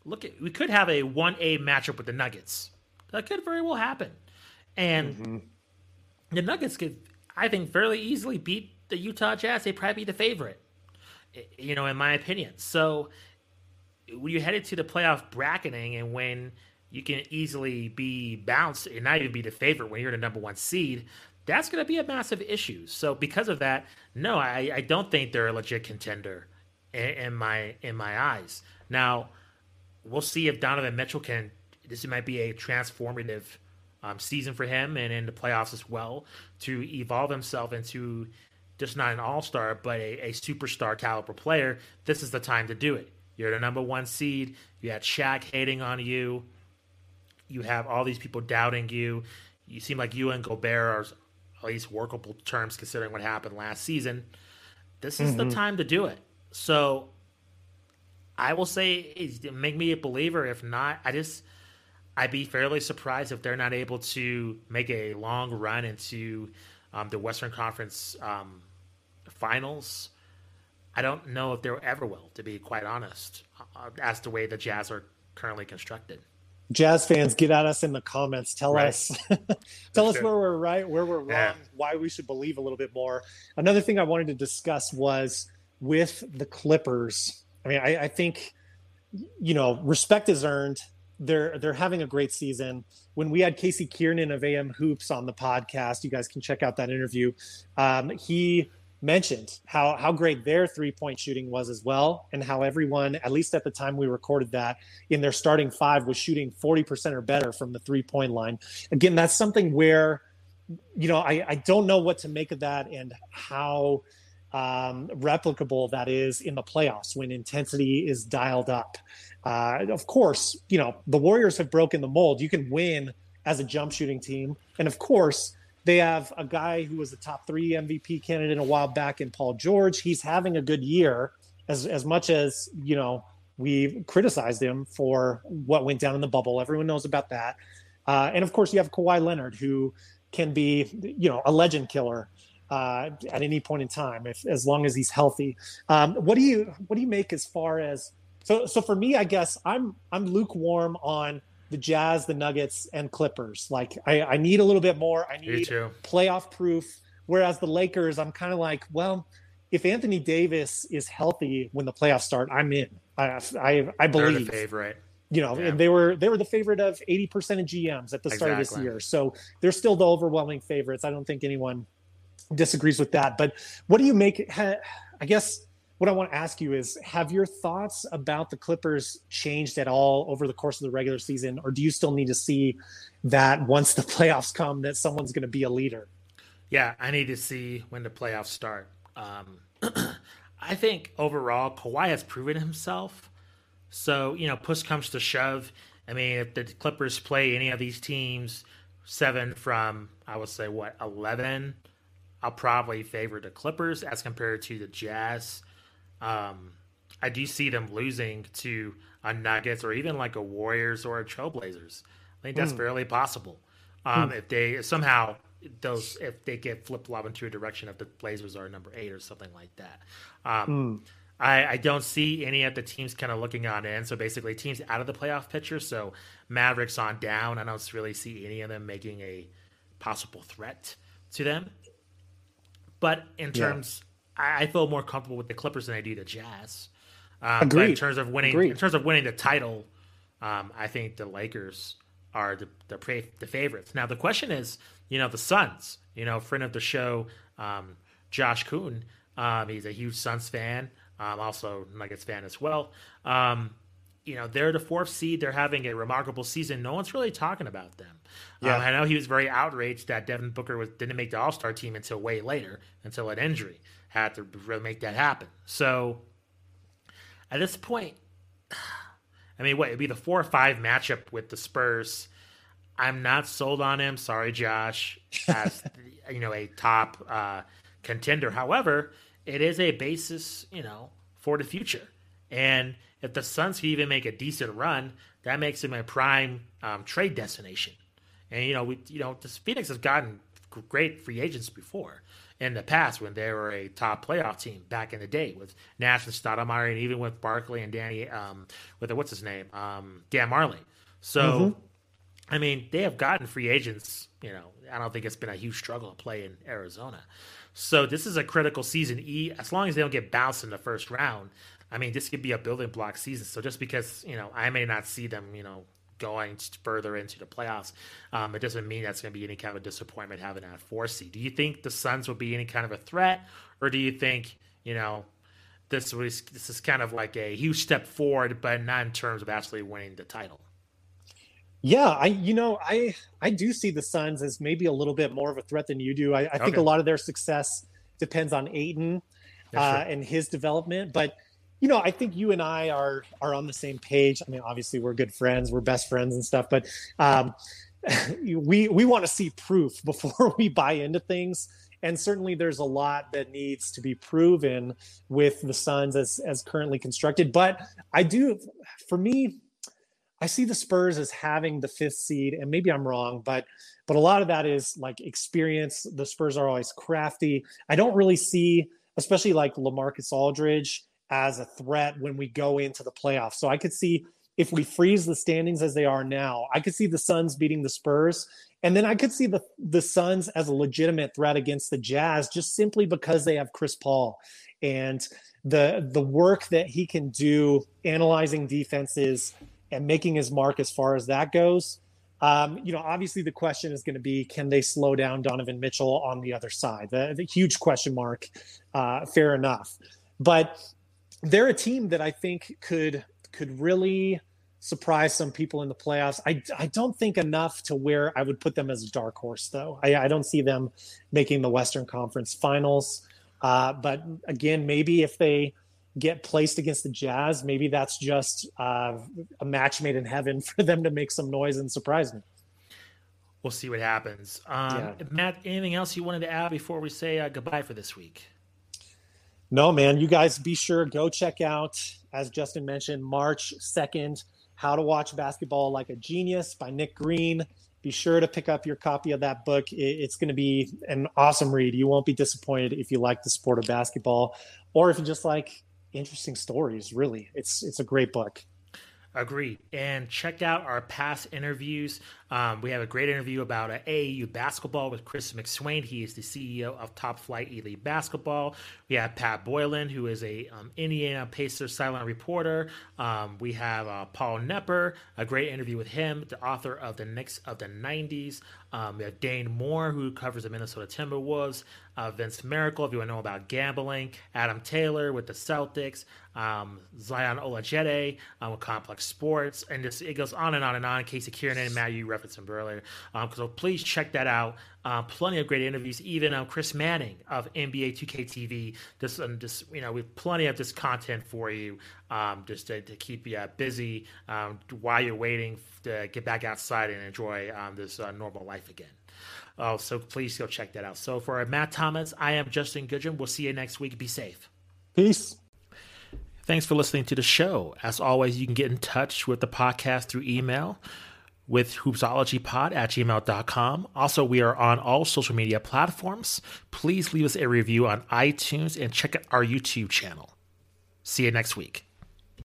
look at we could have a one A matchup with the Nuggets. That could very well happen, and mm-hmm. the Nuggets could, I think, fairly easily beat the Utah Jazz. They'd probably be the favorite, you know, in my opinion. So when you headed to the playoff bracketing and when you can easily be bounced and not even be the favorite when you're the number one seed, that's going to be a massive issue. So because of that, no, I, I don't think they're a legit contender in, in my in my eyes. Now we'll see if Donovan Mitchell can. This might be a transformative um, season for him and in the playoffs as well to evolve himself into just not an all star, but a, a, superstar caliber player. This is the time to do it. You're the number one seed. You had Shaq hating on you. You have all these people doubting you. You seem like you and Gobert are at least workable terms considering what happened last season. This is mm-hmm. the time to do it. So I will say make me a believer. If not, I just I'd be fairly surprised if they're not able to make a long run into um, the Western Conference um, Finals. I don't know if they ever will, to be quite honest, uh, as the way the Jazz are currently constructed. Jazz fans, get at us in the comments. Tell right. us, tell us where we're right, where we're wrong, yeah. why we should believe a little bit more. Another thing I wanted to discuss was with the Clippers I mean, I, I think you know respect is earned. They're they're having a great season. When we had Casey Kiernan of AM Hoops on the podcast, you guys can check out that interview. Um, he mentioned how how great their three point shooting was as well, and how everyone, at least at the time we recorded that, in their starting five was shooting forty percent or better from the three point line. Again, that's something where, you know, I I don't know what to make of that and how um, replicable that is in the playoffs when intensity is dialed up. Uh, of course, you know the Warriors have broken the mold. You can win as a jump shooting team, and of course they have a guy who was a top three MVP candidate a while back in Paul George. He's having a good year, as as much as you know we criticized him for what went down in the bubble. Everyone knows about that. Uh, and of course, you have Kawhi Leonard, who can be, you know, a legend killer uh, at any point in time, if as long as he's healthy. Um, what do you what do you make as far as so? So for me, I guess I'm I'm lukewarm on the Jazz, the Nuggets, and Clippers. Like I, I need a little bit more. I need playoff proof. Whereas the Lakers, I'm kind of like, well, if Anthony Davis is healthy when the playoffs start, I'm in. I I, I believe. favorite. You know, yeah. they were they were the favorite of 80% of GMs at the start exactly. of this year. So they're still the overwhelming favorites. I don't think anyone disagrees with that. But what do you make? I guess what I want to ask you is have your thoughts about the Clippers changed at all over the course of the regular season, or do you still need to see that once the playoffs come that someone's going to be a leader? Yeah, I need to see when the playoffs start. Um, I think overall, Kawhi has proven himself. So, you know, push comes to shove. I mean, if the Clippers play any of these teams, seven from, I would say, what, 11, I'll probably favor the Clippers as compared to the Jazz. Um, I do see them losing to a Nuggets or even like a Warriors or a Trailblazers. I think that's mm. fairly possible. Um, mm. If they somehow those if they get flip flop into a direction of the Blazers are number eight or something like that. Um, mm. I, I, don't see any of the teams kind of looking on in. So basically, teams out of the playoff picture. So Mavericks on down. I don't really see any of them making a possible threat to them. But in terms, I, I feel more comfortable with the Clippers than I do the Jazz. Um, Agreed. in terms of winning, Agreed. in terms of winning the title, um, I think the Lakers are the the, pre- the, favorites. Now the question is, you know, the Suns. You know, friend of the show, um, Josh Kuhn. Um, he's a huge Suns fan, um, also Nuggets fan as well. Um, you know, they're the fourth seed. They're having a remarkable season. No one's really talking about them. Yeah. Um, I know he was very outraged that Devin Booker was, didn't make the All Star team until way later, until an injury had to really make that happen. So at this point, I mean, what it'd be the four or five matchup with the Spurs. I'm not sold on him. Sorry, Josh, as you know, a top uh, contender. However, it is a basis, you know, for the future. And if the Suns can even make a decent run, that makes him a prime um, trade destination. And you know, we, you know, the Phoenix has gotten great free agents before in the past when they were a top playoff team back in the day with Nash and Stoudemire and even with Barkley and Danny um, with the, what's his name um, Dan Majerle. So, mm-hmm. I mean, they have gotten free agents. You know, I don't think it's been a huge struggle to play in Arizona. So this is a critical season. E as long as they don't get bounced in the first round. I mean, this could be a building block season. So just because you know I may not see them, you know, going further into the playoffs, um, it doesn't mean that's going to be any kind of disappointment having that four seed. Do you think the Suns will be any kind of a threat, or do you think you know this was this is kind of like a huge step forward, but not in terms of actually winning the title? Yeah, I you know I I do see the Suns as maybe a little bit more of a threat than you do. I, I okay. think a lot of their success depends on Ayton uh, and his development, but you know, I think you and I are are on the same page. I mean, obviously we're good friends, we're best friends and stuff, but um, we we want to see proof before we buy into things. And certainly, there's a lot that needs to be proven with the Suns as as currently constructed. But I do, for me, I see the Spurs as having the fifth seed, and maybe I'm wrong, but but a lot of that is like experience. The Spurs are always crafty. I don't really see, especially like LaMarcus Aldridge as a threat when we go into the playoffs. So I could see if we freeze the standings as they are now, I could see the Suns beating the Spurs. And then I could see the the Suns as a legitimate threat against the Jazz just simply because they have Chris Paul and the the work that he can do analyzing defenses and making his mark as far as that goes. Um, you know, obviously the question is going to be, can they slow down Donovan Mitchell on the other side? The, the huge question mark. Uh, fair enough, but they're a team that I think could could really surprise some people in the playoffs. I, I don't think enough to where I would put them as a dark horse, though. I, I don't see them making the Western Conference Finals. Uh, but again, maybe if they get placed against the Jazz, maybe that's just uh, a match made in heaven for them to make some noise and surprise me. We'll see what happens. Um, yeah. Matt, anything else you wanted to add before we say uh, goodbye for this week? No, man. You guys be sure go check out, as Justin mentioned, March second, "How to Watch Basketball Like a Genius" by Nick Greene. Be sure to pick up your copy of that book. It's going to be an awesome read. You won't be disappointed if you like the sport of basketball, or if you just like interesting stories. Really, it's it's a great book. Agreed. And check out our past interviews. Um, we have a great interview about uh, AAU basketball with Chris McSwain. He is the CEO of Top Flight Elite Basketball. We have Pat Boylan, who is a um, Indiana Pacers silent reporter. Um, we have uh, Paul Knepper, a great interview with him, the author of the Knicks of the 90s. Um, we have Dane Moore, who covers the Minnesota Timberwolves. Uh, Vince Miracle, if you want to know about gambling. Adam Taylor with the Celtics. Um, Zion Olojede um, with Complex Sports. And it goes on and on and on. Casey Kieran and Matt, you referenced him earlier. Um, so please check that out. Uh, plenty of great interviews. Even um, Chris Manning of NBA 2K TV. Just, um, just you know, with plenty of just content for you, um, just to, to, keep you uh, busy um, while you're waiting to get back outside and enjoy um, this uh, normal life again. Uh, so please go check that out. So for Matt Thomas, I am Justin Goodrum. We'll see you next week. Be safe. Peace. Thanks for listening to the show. As always, you can get in touch with the podcast through email with hoopsologypod at gmail.com. Also, we are on all social media platforms. Please leave us a review on iTunes and check out our YouTube channel. See you next week.